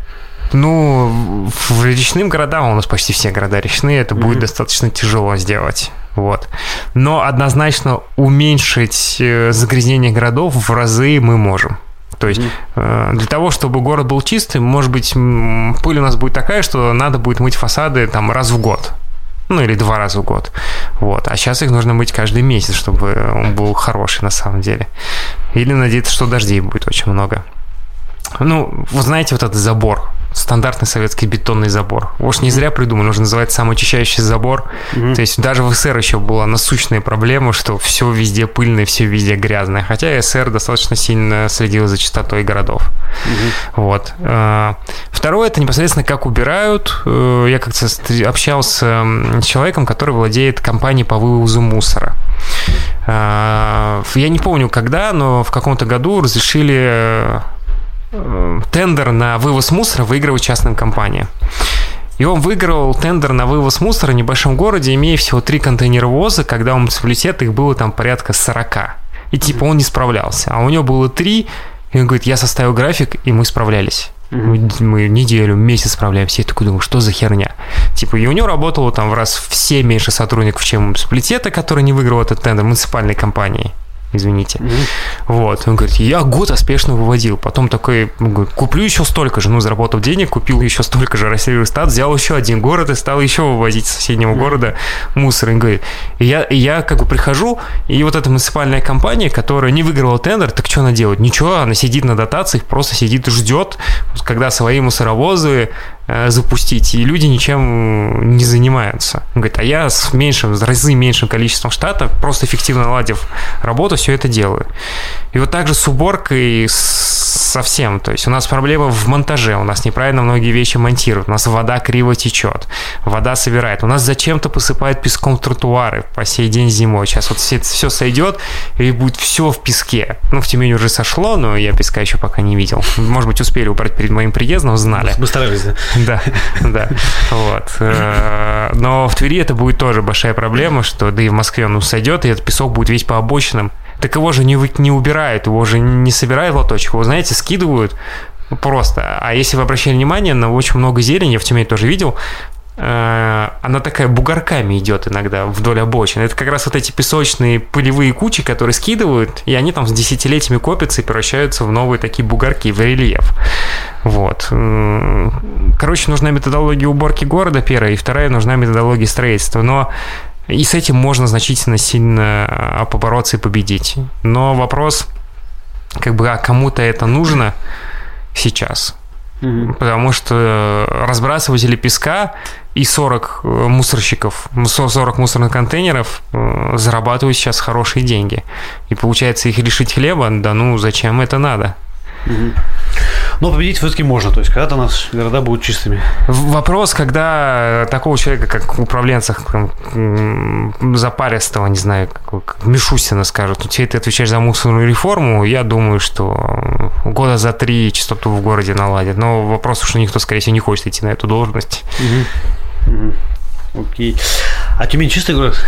Ну, в речным городам, у нас почти все города речные, это mm-hmm. будет достаточно тяжело сделать. Вот. Но однозначно уменьшить э, загрязнение городов в разы мы можем. То есть mm-hmm. для того, чтобы город был чистым, может быть, пыль у нас будет такая, что надо будет мыть фасады там раз в год. Ну, или два раза в год. Вот. А сейчас их нужно мыть каждый месяц, чтобы он был хороший на самом деле. Или надеяться, что дождей будет очень много. Ну, вы знаете, вот этот забор, стандартный советский бетонный забор. Уж не зря придумали, нужно называть самоочищающий забор. Mm-hmm. То есть даже в СССР еще была насущная проблема, что все везде пыльное, все везде грязное. Хотя СССР достаточно сильно следил за чистотой городов. Mm-hmm. Вот. А, второе, это непосредственно как убирают. Э, я как-то общался с человеком, который владеет компанией по вывозу мусора. А, я не помню когда, но в каком-то году разрешили Э, тендер на вывоз мусора выигрывать частным компаниям. И он выиграл тендер на вывоз мусора в небольшом городе, имея всего три контейнеровоза, когда у муниципалитета их было там порядка 40. И типа он не справлялся. А у него было три, и он говорит, я составил график, и мы справлялись. Мы, мы неделю, месяц справляемся. Я такой думаю, что за херня? Типа, и у него работало там в раз все меньше сотрудников, чем у муниципалитета, который не выиграл этот тендер, муниципальной компании извините. Mm-hmm. Вот. Он говорит, я год успешно выводил. Потом такой, говорит, куплю еще столько же. Ну, заработал денег, купил еще столько же расселил стат, взял еще один город и стал еще вывозить с соседнего mm-hmm. города мусор. И говорит, и я, и я как бы прихожу, и вот эта муниципальная компания, которая не выиграла тендер, так что она делает? Ничего, она сидит на дотациях, просто сидит и ждет, когда свои мусоровозы запустить, и люди ничем не занимаются. Он говорит, а я с меньшим, с разы меньшим количеством штата, просто эффективно наладив работу, все это делаю. И вот так же с уборкой, совсем. То есть у нас проблема в монтаже, у нас неправильно многие вещи монтируют, у нас вода криво течет, вода собирает, у нас зачем-то посыпают песком тротуары по сей день зимой. Сейчас вот все, все сойдет и будет все в песке. Ну, в Тюмени уже сошло, но я песка еще пока не видел. Может быть, успели убрать перед моим приездом, знали. Мы старались, да? Да, да. Вот. Э, но в Твери это будет тоже большая проблема, что да и в Москве он сойдет, и этот песок будет весь по обочинам так его же не, не убирают, его же не собирают в лоточек, его, знаете, скидывают просто. А если вы обращали внимание, на очень много зелени, я в Тюмени тоже видел, она такая бугорками идет иногда вдоль обочин. Это как раз вот эти песочные пылевые кучи, которые скидывают, и они там с десятилетиями копятся и превращаются в новые такие бугорки, в рельеф. Вот. Короче, нужна методология уборки города, первая, и вторая нужна методология строительства. Но и с этим можно значительно сильно а, побороться и победить. Но вопрос, как бы, а кому-то это нужно сейчас? Угу. Потому что разбрасыватели песка и 40 э, мусорщиков, 40 мусорных контейнеров э, зарабатывают сейчас хорошие деньги. И получается их лишить хлеба, да ну зачем это надо? Но победить все-таки можно, то есть когда-то у нас города будут чистыми. Вопрос, когда такого человека, как управленца запаристого, не знаю, как Мишустина скажут, ну, тебе ты отвечаешь за мусорную реформу, я думаю, что года за три чистоту в городе наладят. Но вопрос, что никто, скорее всего, не хочет идти на эту должность. Угу. Угу. Окей. А Тюмень чистый город?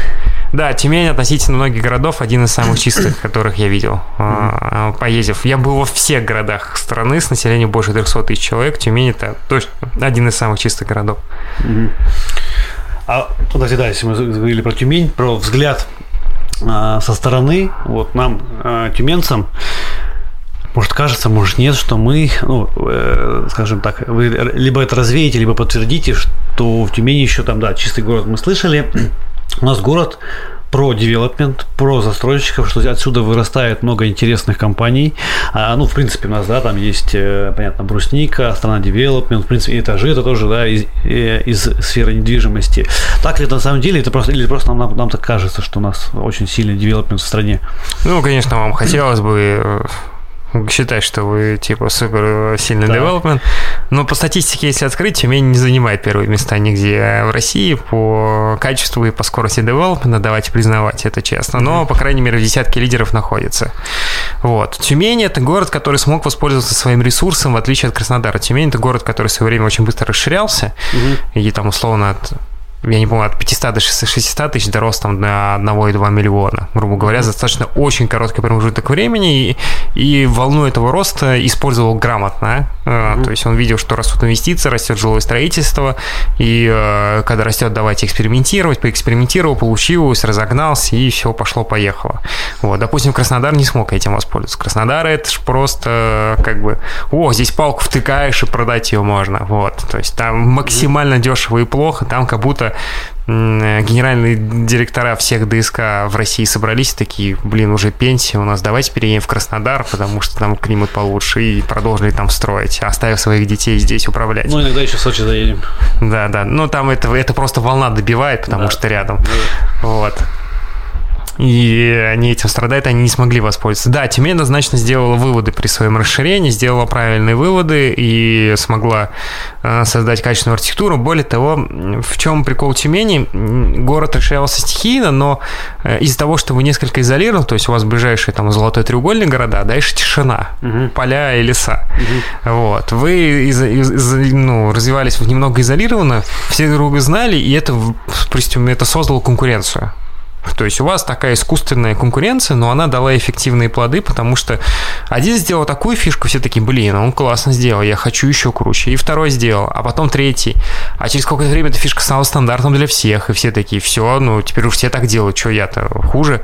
Да, Тюмень относительно многих городов один из самых чистых, которых я видел, а, поездив. Я был во всех городах страны с населением больше 300 тысяч человек. Тюмень это точно один из самых чистых городов. А, подожди, да, если мы говорили про Тюмень, про взгляд а, со стороны, вот нам, а, тюменцам, может кажется, может нет, что мы, ну, э, скажем так, вы либо это развеете, либо подтвердите, что в Тюмени еще там, да, чистый город мы слышали, у нас город про девелопмент, про застройщиков, что отсюда вырастает много интересных компаний. А, ну, в принципе, у нас, да, там есть, э, понятно, брусника, страна девелопмент, в принципе, этажи это тоже, да, из, э, из сферы недвижимости. Так ли это на самом деле, это просто, или просто нам, нам, нам так кажется, что у нас очень сильный девелопмент в стране? Ну, конечно, вам хотелось бы э, считать, что вы типа супер сильный да. девелопмент. Но по статистике, если открыть, Тюмень не занимает первые места нигде в России по качеству и по скорости девелопмента, давайте признавать это честно. Но, по крайней мере, в десятке лидеров находится. Вот. Тюмень – это город, который смог воспользоваться своим ресурсом, в отличие от Краснодара. Тюмень – это город, который в свое время очень быстро расширялся, угу. и там условно от я не помню, от 500 до 600 тысяч дорос там до 1,2 миллиона, грубо говоря, mm-hmm. достаточно очень короткий промежуток времени, и, и волну этого роста использовал грамотно, Mm-hmm. То есть он видел, что растут инвестиции, растет жилое строительство, и э, когда растет, давайте экспериментировать, поэкспериментировал, получилось, разогнался, и все пошло-поехало. Вот, допустим, Краснодар не смог этим воспользоваться. Краснодар это же просто как бы, о, здесь палку втыкаешь и продать ее можно. Вот, то есть там максимально дешево и плохо, там как будто генеральные директора всех ДСК в России собрались такие, блин, уже пенсия у нас, давайте переедем в Краснодар, потому что там климат получше, и продолжили там строить, оставив своих детей здесь управлять. Ну, иногда еще в Сочи заедем. Да, да, ну там это, это просто волна добивает, потому да. что рядом. Да. Вот и они этим страдают, они не смогли воспользоваться. Да, Тюмень однозначно сделала выводы при своем расширении, сделала правильные выводы и смогла э, создать качественную архитектуру. Более того, в чем прикол Тюмени? Город расширялся стихийно, но э, из-за того, что вы несколько изолированы, то есть у вас ближайшие там золотой треугольник города, дальше тишина, угу. поля и леса. Угу. Вот. Вы из, из, из, ну, развивались немного изолированно, все друг друга знали, и это, допустим, это создало конкуренцию. То есть у вас такая искусственная конкуренция, но она дала эффективные плоды, потому что один сделал такую фишку, все такие, блин, он классно сделал, я хочу еще круче. И второй сделал, а потом третий. А через какое-то время эта фишка стала стандартом для всех, и все такие, все, ну теперь уж все так делают, что я-то хуже.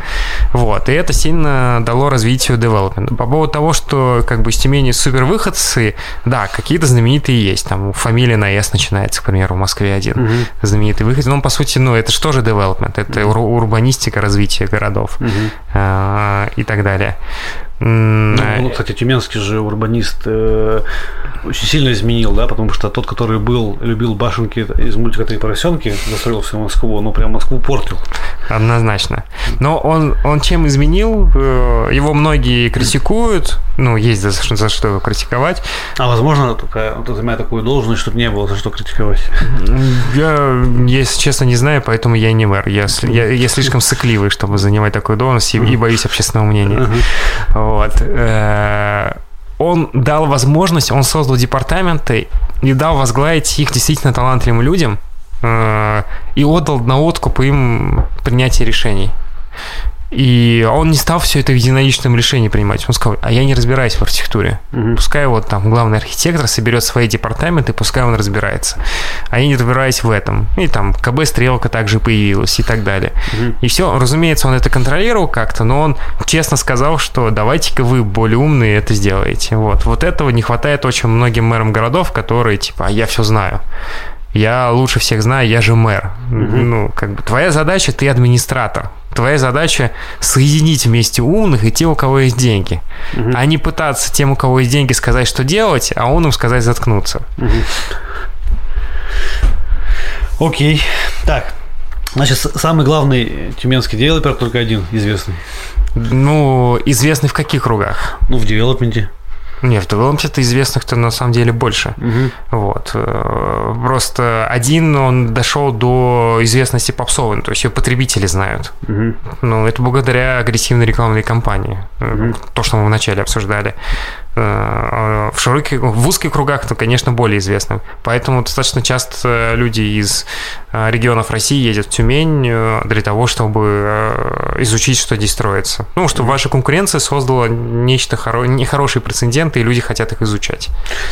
Вот, и это сильно дало развитию девелопмента. По поводу того, что как бы из Тюмени супер выходцы, да, какие-то знаменитые есть, там фамилия на S начинается, к примеру, в Москве один угу. знаменитый выход, но по сути, ну это же тоже девелопмент, это угу. урбанизм урбанистика развития городов угу. и так далее. Ну, ну, кстати, Тюменский же урбанист э, очень сильно изменил, да, потому что тот, который был, любил башенки из мультика «Три поросенки», застроил всю Москву, ну, прям Москву портил. Однозначно. Но он, он чем изменил? Э, его многие критикуют, ну, есть за, за что его критиковать. А возможно, такая, вот занимая такую должность, чтобы не было за что критиковать? Я, если честно, не знаю, поэтому я не мэр. Я, я, я слишком сыкливый, чтобы занимать такую должность, и, и боюсь общественного мнения. Вот. Э, он дал возможность, он создал департаменты и дал возглавить их действительно талантливым людям э, и отдал на откуп им принятие решений. И он не стал все это в единоличном решении принимать. Он сказал, а я не разбираюсь в архитектуре. Угу. Пускай вот там главный архитектор соберет свои департаменты, пускай он разбирается. А я не разбираюсь в этом. И там КБ Стрелка также появилась и так далее. Угу. И все, разумеется, он это контролировал как-то, но он честно сказал, что давайте-ка вы более умные это сделаете. Вот. Вот этого не хватает очень многим мэрам городов, которые типа, а я все знаю я лучше всех знаю, я же мэр. Угу. Ну, как бы твоя задача, ты администратор. Твоя задача соединить вместе умных и те, у кого есть деньги. Угу. А не пытаться тем, у кого есть деньги, сказать, что делать, а им сказать заткнуться. Угу. Окей. Так. Значит, самый главный тюменский девелопер только один известный. Ну, известный в каких кругах? Ну, в девелопменте. Нет, в девелопменте известных-то на самом деле больше. Угу. Вот. Э, просто один, он дошел до известности попсовой, то есть ее потребители знают. Угу. Ну, это благодаря агрессивной рекламной кампании. Угу. То, что мы вначале обсуждали. Э, в широких, в узких кругах, то, конечно, более известным. Поэтому достаточно часто люди из э, регионов России ездят в Тюмень э, для того, чтобы изучить, что здесь строится. Ну, что ваша конкуренция создала нечто хоро... нехорошие прецеденты, и люди хотят их изучать.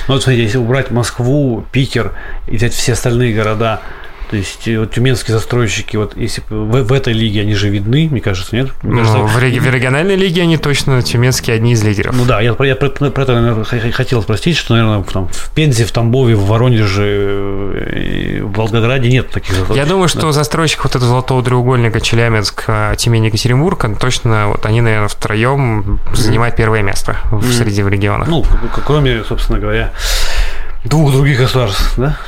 Ну, вот смотрите, если убрать Москву, Питер и взять все остальные города, то есть вот тюменские застройщики, вот если в, в этой лиге они же видны, мне кажется, нет? Мне ну, кажется, в, реги- в региональной лиге они точно тюменские одни из лидеров. Ну да, я, я про, про, про это наверное, хотел спросить, что, наверное, там, в Пензе, в Тамбове, в Воронеже, э, в Волгограде нет таких застройщиков. Я думаю, что да. застройщик вот этого золотого треугольника Челябинск, а, Тюмень, Екатеринбург, точно вот они, наверное, втроем занимают первое место mm-hmm. среди регионов. Ну, кроме, собственно говоря, двух других государств, да?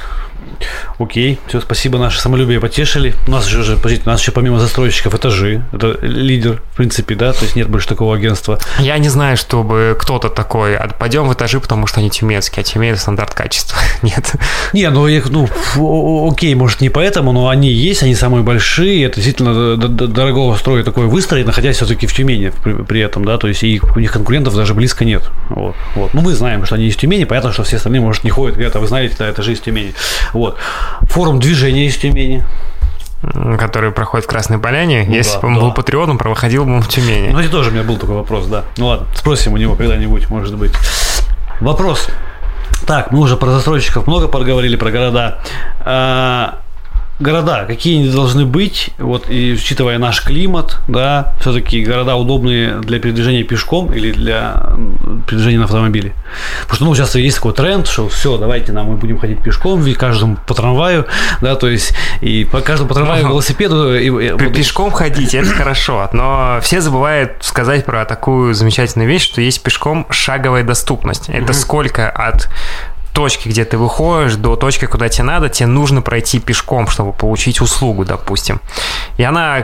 Окей, все, спасибо, наше самолюбие потешили. У нас же, подождите, у нас еще помимо застройщиков этажи. Это лидер, в принципе, да, то есть нет больше такого агентства. Я не знаю, чтобы кто-то такой, а пойдем в этажи, потому что они тюменские, а Тюмень стандарт качества. нет. Не, ну, их, ну, окей, может, не поэтому, но они есть, они самые большие, это действительно дорогого строя такое выстроить, находясь все-таки в Тюмени при, этом, да, то есть и у них конкурентов даже близко нет. Вот, вот. Ну, мы знаем, что они из Тюмени, понятно, что все остальные, может, не ходят где-то, вы знаете, да, этажи из Тюмени. Вот. Форум движения из Тюмени который проходит в Красной Поляне. Ну, Если да, бы он да. был патриотом, проходил бы он в Тюмени. Ну, это тоже у меня был такой вопрос, да. Ну ладно, спросим у него когда-нибудь, может быть. Вопрос. Так, мы уже про застройщиков много поговорили, про города. А, города, какие они должны быть, вот и учитывая наш климат, да, все-таки города удобные для передвижения пешком или для передвижения на автомобиле. Потому что ну, сейчас есть такой тренд, что все, давайте нам мы будем ходить пешком, и каждому по трамваю, да, то есть и по каждому по трамваю, велосипеду. И, и, пешком ходить, это хорошо, но все забывают сказать про такую замечательную вещь, что есть пешком шаговая доступность. Это сколько от точки, где ты выходишь, до точки, куда тебе надо, тебе нужно пройти пешком, чтобы получить услугу, допустим. И она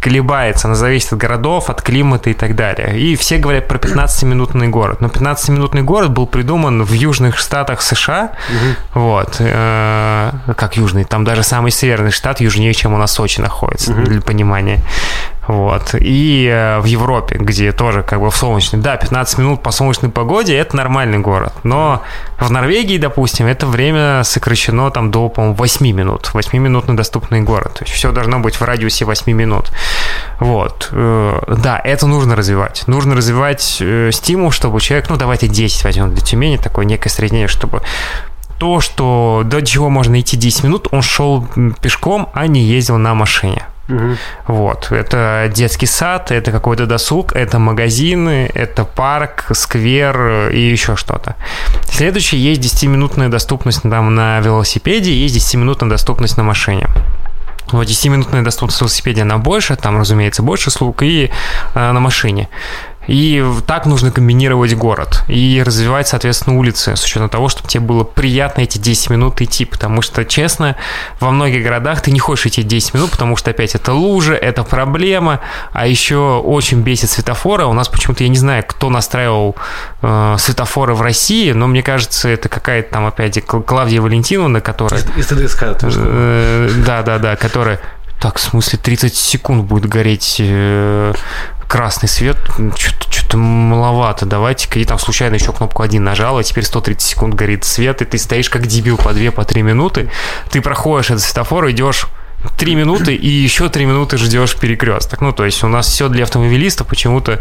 колебается, она зависит от городов, от климата и так далее. И все говорят про 15-минутный город. Но 15-минутный город был придуман в южных штатах США. Угу. Вот. Э, как южный? Там даже самый северный штат южнее, чем у нас Сочи находится, угу. для понимания. Вот. И э, в Европе, где тоже как бы в солнечный. Да, 15 минут по солнечной погоде – это нормальный город. Но в Норвегии, допустим, это время сокращено там до, по-моему, 8 минут. 8-минутный доступный город. То есть все должно быть в радиусе 8 минут. Вот. Э, да, это нужно развивать. Нужно развивать э, стимул, чтобы человек, ну, давайте 10 возьмем для Тюмени, такое некое среднее, чтобы то, что до чего можно идти 10 минут, он шел пешком, а не ездил на машине. Угу. Вот. Это детский сад, это какой-то досуг, это магазины, это парк, сквер и еще что-то. Следующее, есть 10-минутная доступность там на велосипеде, есть 10-минутная доступность на машине. Вот 10-минутная доступность велосипеде, она больше, там, разумеется, больше слуг, и э, на машине. И так нужно комбинировать город и развивать, соответственно, улицы, с учетом того, чтобы тебе было приятно эти 10 минут идти, потому что, честно, во многих городах ты не хочешь идти 10 минут, потому что, опять, это лужа, это проблема, а еще очень бесит светофоры. У нас почему-то, я не знаю, кто настраивал э, светофоры в России, но мне кажется, это какая-то там, опять, Клавдия Валентиновна, которая... Из ТДСК. Э, да, да, да, которая так, в смысле, 30 секунд будет гореть э, красный свет, что-то, маловато, давайте-ка, и там случайно еще кнопку 1 нажал, и теперь 130 секунд горит свет, и ты стоишь как дебил по 2, по 3 минуты, ты проходишь этот светофор, идешь три минуты и еще три минуты ждешь перекресток. Ну, то есть у нас все для автомобилистов, почему-то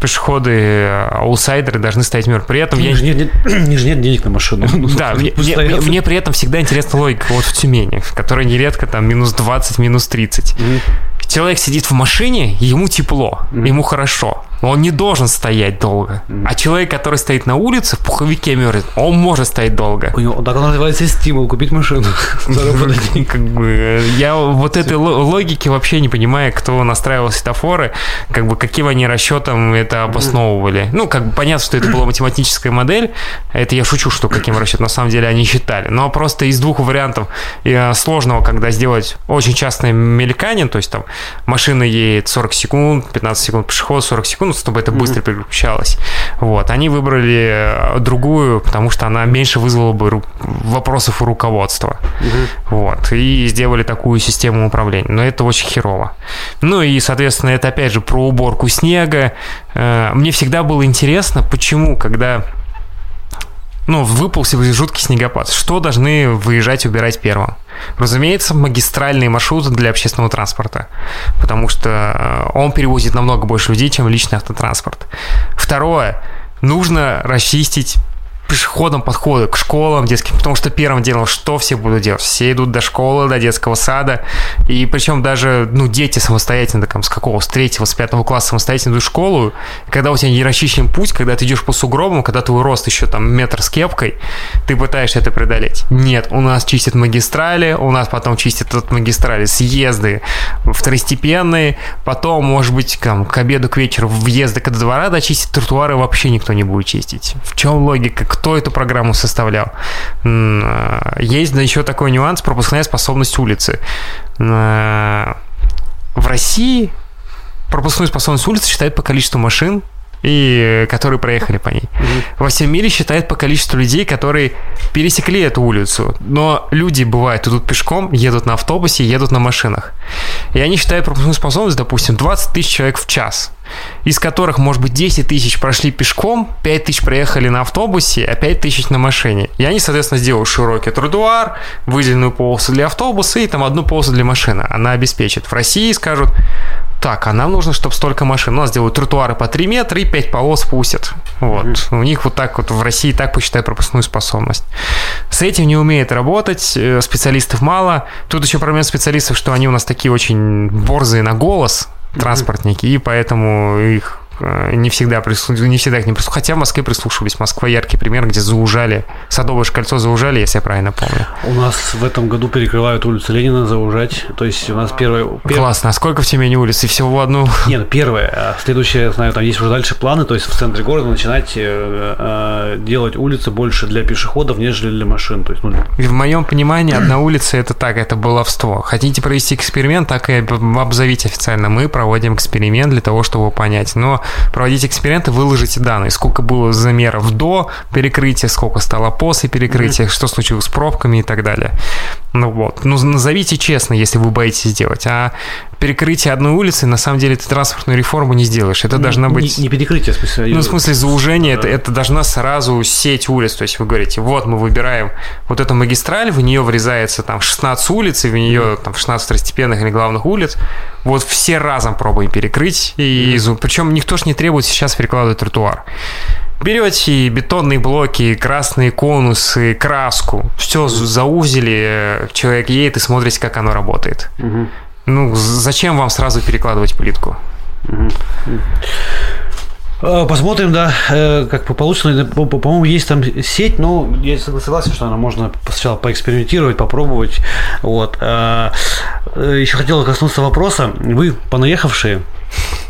пешеходы, аутсайдеры должны стоять мертвы. При этом я... Же нет, нет, же нет денег на машину. Да, мне, мне, мне при этом всегда интересна логика вот в Тюмени, в которой нередко там минус 20, минус 30. Mm. Человек сидит в машине, ему тепло, mm. ему хорошо. Он не должен стоять долго. А человек, который стоит на улице, в пуховике мерзнет, он может стоять долго. У него так называется стимул купить машину. Как бы я вот этой логики вообще не понимаю, кто настраивал светофоры, как бы каким они расчетом это обосновывали. Ну, как бы понятно, что это была математическая модель. Это я шучу, что каким расчетом на самом деле они считали. Но просто из двух вариантов э, сложного, когда сделать очень частное мелькание, то есть там машина едет 40 секунд, 15 секунд пешеход, 40 секунд, чтобы это быстро переключалось. Вот. Они выбрали э, другую, потому что она меньше вызвала бы вопросов у руководства. Вот. И сделали такую систему управления. Но это очень херово. Ну и, соответственно, это опять же про уборку снега. Э, мне всегда было интересно, почему, когда ну, выпал жуткий снегопад. Что должны выезжать убирать первым? Разумеется, магистральные маршруты для общественного транспорта, потому что э, он перевозит намного больше людей, чем личный автотранспорт. Второе, нужно расчистить пешеходом подходы к школам детским, потому что первым делом что все будут делать? Все идут до школы, до детского сада, и причем даже, ну, дети самостоятельно, там, с какого, с третьего, с пятого класса самостоятельно идут в школу, когда у тебя не расчищен путь, когда ты идешь по сугробам, когда твой рост еще там метр с кепкой, ты пытаешься это преодолеть. Нет, у нас чистят магистрали, у нас потом чистят от магистрали съезды второстепенные, потом, может быть, там, к обеду, к вечеру въезды к двора дочистить, тротуары вообще никто не будет чистить. В чем логика? Кто эту программу составлял. Э, есть да, еще такой нюанс пропускная способность улицы. Э, в России пропускную способность улицы считают по количеству машин, и которые проехали по ней. Mm-hmm. Во всем мире считают по количеству людей, которые пересекли эту улицу. Но люди бывают идут пешком, едут на автобусе, едут на машинах. И они считают пропускную способность, допустим, 20 тысяч человек в час. Из которых, может быть, 10 тысяч прошли пешком, 5 тысяч проехали на автобусе, а 5 тысяч на машине. И они, соответственно, сделают широкий тротуар, выделенную полосу для автобуса и там одну полосу для машины. Она обеспечит. В России скажут, так, а нам нужно, чтобы столько машин. У нас делают тротуары по 3 метра и 5 полос пустят. Вот. Mm-hmm. У них вот так вот в России так посчитают пропускную способность. С этим не умеет работать, э, специалистов мало. Тут еще проблема специалистов, что они у нас такие очень борзые на голос, транспортники, и поэтому их не всегда, прислушивались, не всегда к ним прислушивались. Хотя в Москве прислушивались. Москва яркий пример, где заужали. Садовое же кольцо заужали, если я правильно помню. У нас в этом году перекрывают улицу Ленина заужать. То есть у нас первое... Пер... Классно. А сколько в Тюмени улиц? И всего в одну? Нет, первое. А следующее, я знаю, там есть уже дальше планы. То есть в центре города начинать э, э, делать улицы больше для пешеходов, нежели для машин. То есть, ну... В моем понимании одна улица это так, это баловство. Хотите провести эксперимент, так и обзовите официально. Мы проводим эксперимент для того, чтобы понять. Но проводите эксперименты, выложите данные, сколько было замеров до перекрытия, сколько стало после перекрытия, mm-hmm. что случилось с пробками и так далее. Ну вот, ну назовите честно, если вы боитесь сделать. А перекрытие одной улицы, на самом деле, ты транспортную реформу не сделаешь. Это не, должна быть... Не, не перекрытие, в смысле. Ну, в смысле, заужение, да. это, это должна сразу сеть улиц. То есть вы говорите, вот мы выбираем вот эту магистраль, в нее врезается там 16 улиц, и в нее там 16 второстепенных или главных улиц. Вот все разом пробуем перекрыть. И, mm. Причем никто же не требует сейчас перекладывать тротуар. Берете бетонные блоки, красные конусы, краску, все заузили, человек едет и смотрите, как оно работает. Угу. Ну, зачем вам сразу перекладывать плитку? А, посмотрим, да, э, как получится. По-моему, есть там сеть, но я согласен, что она можно сначала поэкспериментировать, попробовать. Вот. Э, Еще хотел коснуться вопроса. Вы, понаехавшие,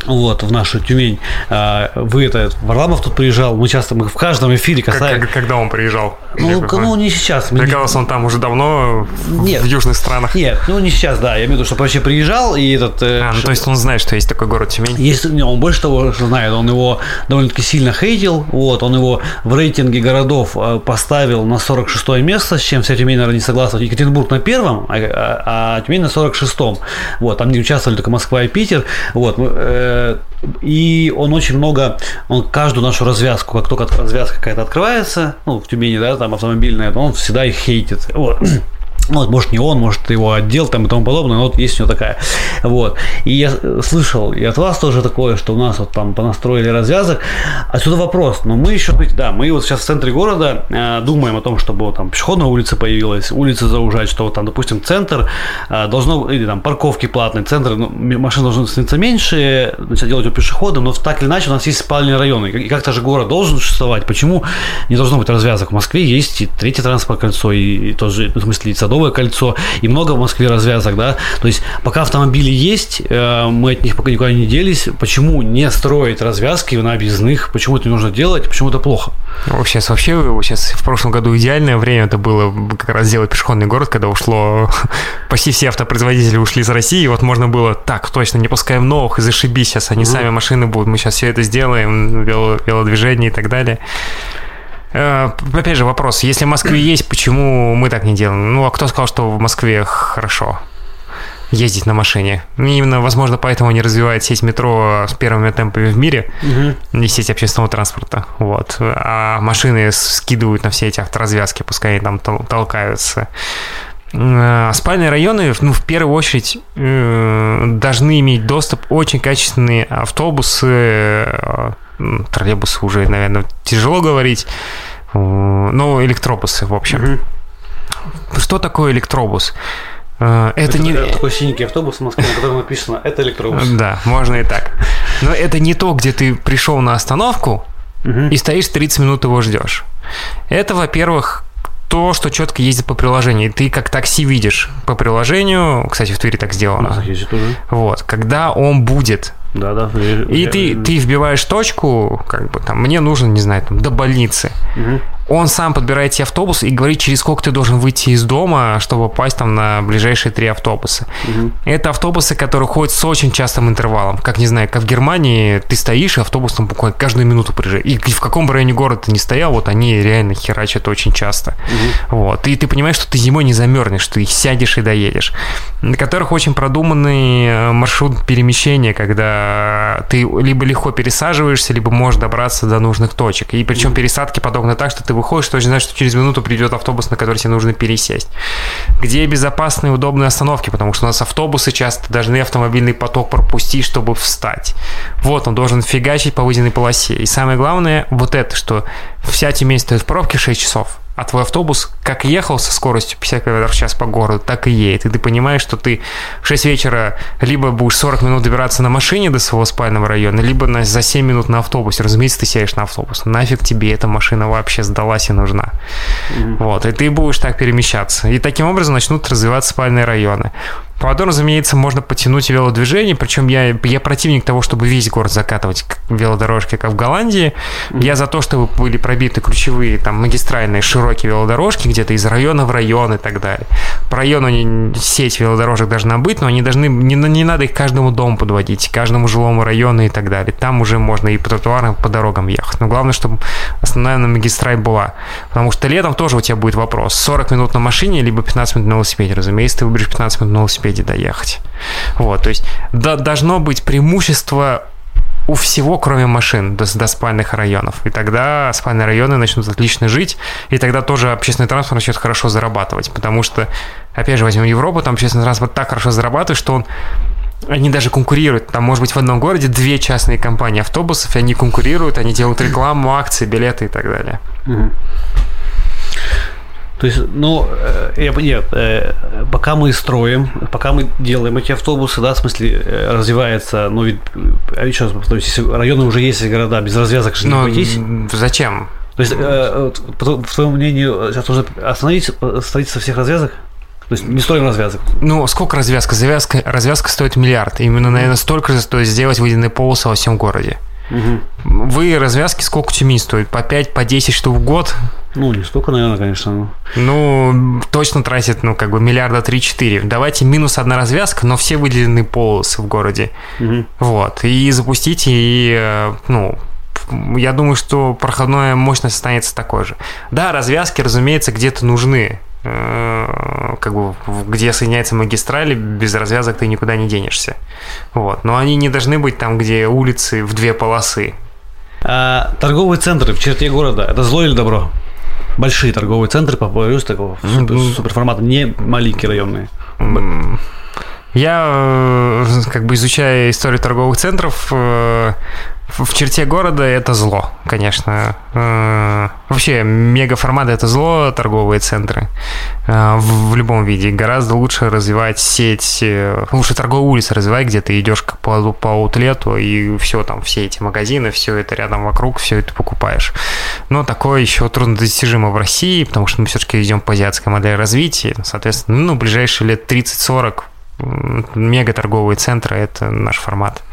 вот, в нашу Тюмень. А, вы это, Варламов тут приезжал, мы часто, мы в каждом эфире касаем. Как, когда он приезжал? Ну, ну не сейчас. Мне кажется, он там уже давно нет, в южных странах. Нет, ну не сейчас, да. Я имею в виду, что вообще приезжал и этот... Э, а, ну то есть он знает, что есть такой город Тюмень? Есть, он больше того, что знает. Он его довольно-таки сильно хейтил. Вот, он его в рейтинге городов э, поставил на 46 место, с чем вся Тюмень, наверное, не согласна. Екатеринбург на первом, а, а, а Тюмень на 46-м. Вот, там не участвовали только Москва и Питер. Вот, э, и он очень много, он каждую нашу развязку, как только развязка какая-то открывается, ну, в Тюмени, да, там автомобильная, он всегда их хейтит. Вот. Ну, вот, может, не он, может, его отдел там и тому подобное, но вот есть у него такая. Вот. И я слышал и от вас тоже такое, что у нас вот там понастроили развязок. Отсюда вопрос. Но мы еще, да, мы вот сейчас в центре города э, думаем о том, чтобы вот, там пешеходная улица появилась, улицы заужать, что вот там, допустим, центр э, должно, или там парковки платные, центр, ну, машин должно становиться меньше, начать делать его пешеходом, но так или иначе у нас есть спальные районы. И как-то же город должен существовать. Почему не должно быть развязок? В Москве есть и третье транспортное кольцо, и, и тоже, в смысле, и садовое Садовое кольцо, и много в Москве развязок, да, то есть пока автомобили есть, э, мы от них пока никуда не делись, почему не строить развязки на объездных, почему это не нужно делать, почему это плохо? Ну, сейчас вообще, сейчас в прошлом году идеальное время это было как раз сделать пешеходный город, когда ушло, почти все автопроизводители ушли из России, и вот можно было, так, точно, не пускаем новых, и зашибись, сейчас они mm-hmm. сами машины будут, мы сейчас все это сделаем, велодвижение и так далее. Э, опять же вопрос, если в Москве есть, почему мы так не делаем? Ну, а кто сказал, что в Москве хорошо? ездить на машине. Именно, возможно, поэтому не развивает сеть метро с первыми темпами в мире угу. и сеть общественного транспорта. Вот. А машины скидывают на все эти авторазвязки, пускай они там толкаются. Э, спальные районы, ну, в первую очередь, э, должны иметь доступ очень качественные автобусы, троллейбусы уже, наверное, тяжело говорить, но электробусы, в общем. Угу. Что такое электробус? Э, это, это не... такой синенький автобус в Москве, на котором написано «это электробус». Да, можно и так. Но это не то, где ты пришел на остановку угу. и стоишь 30 минут его ждешь. Это, во-первых, то, что четко ездит по приложению. Ты как такси видишь по приложению, кстати, в Твери так сделано. Вот, когда он будет да, да. И ты, ты вбиваешь точку, как бы там, мне нужно, не знаю, там, до больницы. Угу. Он сам подбирает тебе автобус и говорит, через сколько ты должен выйти из дома, чтобы попасть там на ближайшие три автобуса. Угу. Это автобусы, которые ходят с очень частым интервалом. Как, не знаю, как в Германии ты стоишь, и автобус там буквально каждую минуту приезжает. И в каком бы районе города ты не стоял, вот они реально херачат очень часто. Угу. Вот. И ты понимаешь, что ты зимой не замерзнешь, ты сядешь и доедешь. На которых очень продуманный э, маршрут перемещения, когда ты либо легко пересаживаешься, либо можешь добраться до нужных точек. И причем пересадки подобны так, что ты выходишь, точно знаешь, что через минуту придет автобус, на который тебе нужно пересесть. Где безопасные, удобные остановки, потому что у нас автобусы часто должны автомобильный поток пропустить, чтобы встать. Вот, он должен фигачить по выделенной полосе. И самое главное, вот это, что вся Тюмень стоит в пробке 6 часов, а твой автобус как ехал со скоростью 50 км в час по городу, так и едет. И ты понимаешь, что ты в 6 вечера либо будешь 40 минут добираться на машине до своего спального района, либо на, за 7 минут на автобусе. Разумеется, ты сядешь на автобус. Нафиг тебе эта машина вообще сдалась и нужна. Mm-hmm. Вот, и ты будешь так перемещаться. И таким образом начнут развиваться спальные районы. Потом, разумеется, можно потянуть велодвижение, причем я, я противник того, чтобы весь город закатывать велодорожки, как в Голландии. Mm-hmm. Я за то, чтобы были пробиты ключевые там магистральные широкие велодорожки где-то из района в район и так далее. По району сеть велодорожек должна быть, но они должны, не, не надо их каждому дому подводить, каждому жилому району и так далее. Там уже можно и по тротуарам, и по дорогам ехать. Но главное, чтобы основная магистраль была. Потому что летом тоже у тебя будет вопрос. 40 минут на машине, либо 15 минут на велосипеде. Разумеется, ты выберешь 15 минут на велосипеде велосипеде доехать. Вот, то есть да, должно быть преимущество у всего, кроме машин, до, до спальных районов. И тогда спальные районы начнут отлично жить, и тогда тоже общественный транспорт начнет хорошо зарабатывать. Потому что, опять же, возьмем Европу, там общественный транспорт так хорошо зарабатывает, что он они даже конкурируют. Там, может быть, в одном городе две частные компании автобусов, и они конкурируют, они делают рекламу, акции, билеты и так далее. То есть, ну, э, я, нет, э, пока мы строим, пока мы делаем эти автобусы, да, в смысле, э, развивается, ну, ведь, еще раз повторюсь, если районы уже есть, города, без развязок же не Но обойтись. Зачем? То есть, по твоему мнению, сейчас нужно остановить строительство всех развязок? То есть не строим развязок. Ну, сколько развязка? Завязка, развязка стоит миллиард. Именно, наверное, столько же стоит сделать выделенные полосы во всем городе. Угу. Вы развязки сколько Тюмень стоит? По 5, по 10 штук в год? Ну, не столько, наверное, конечно. Ну, точно тратит, ну, как бы миллиарда 3-4. Давайте минус одна развязка, но все выделены полосы в городе. Угу. Вот. И запустите, и, э, ну, я думаю, что проходная мощность останется такой же. Да, развязки, разумеется, где-то нужны. Э, как бы где соединяется магистрали, без развязок ты никуда не денешься. Вот. Но они не должны быть там, где улицы в две полосы. А, торговые центры в черте города – это зло или добро? Большие торговые центры, повторюсь, такого супер, суперформата, не маленькие районные. Я э, как бы изучая историю торговых центров, э, в черте города это зло, конечно. Э, вообще, мегаформаты это зло, торговые центры в любом виде. Гораздо лучше развивать сеть, лучше торговые улицы развивать, где ты идешь по, по аутлету, и все там, все эти магазины, все это рядом вокруг, все это покупаешь. Но такое еще труднодостижимо в России, потому что мы все-таки идем по азиатской модели развития. Соответственно, ну, ближайшие лет 30-40 мега торговые центры – это наш формат.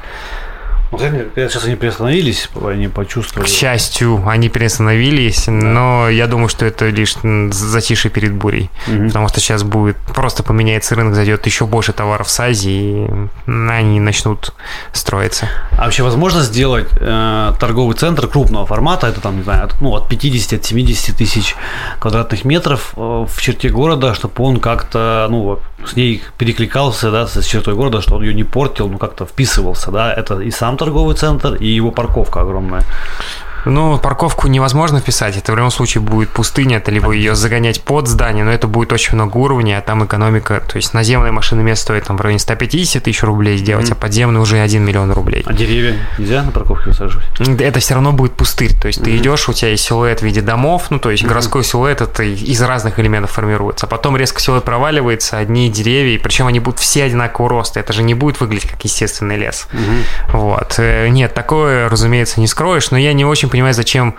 Сейчас они приостановились, они почувствовали. К счастью, они приостановились, да. но я думаю, что это лишь затишье перед бурей. Угу. Потому что сейчас будет просто поменяется рынок, зайдет еще больше товаров с Азии, и они начнут строиться. А вообще возможно сделать э, торговый центр крупного формата, это там, не знаю, от, ну, от 50 от 70 тысяч квадратных метров э, в черте города, чтобы он как-то, ну, с ней перекликался, да, с чертой города, что он ее не портил, ну, как-то вписывался, да, это и сам торговый центр, и его парковка огромная. Ну, парковку невозможно вписать. Это в любом случае будет пустыня, это либо ее загонять под здание, но это будет очень много уровней, а там экономика. То есть наземная машина место стоит там в районе 150 тысяч рублей сделать, mm-hmm. а подземная уже 1 миллион рублей. А деревья нельзя на парковке высаживать? Это все равно будет пустырь. То есть mm-hmm. ты идешь, у тебя есть силуэт в виде домов, ну то есть mm-hmm. городской силуэт это из разных элементов формируется. А потом резко силуэт проваливается, одни деревья, причем они будут все одинакового роста. Это же не будет выглядеть как естественный лес. Mm-hmm. Вот. Э, нет, такое, разумеется, не скроешь, но я не очень понимаю, зачем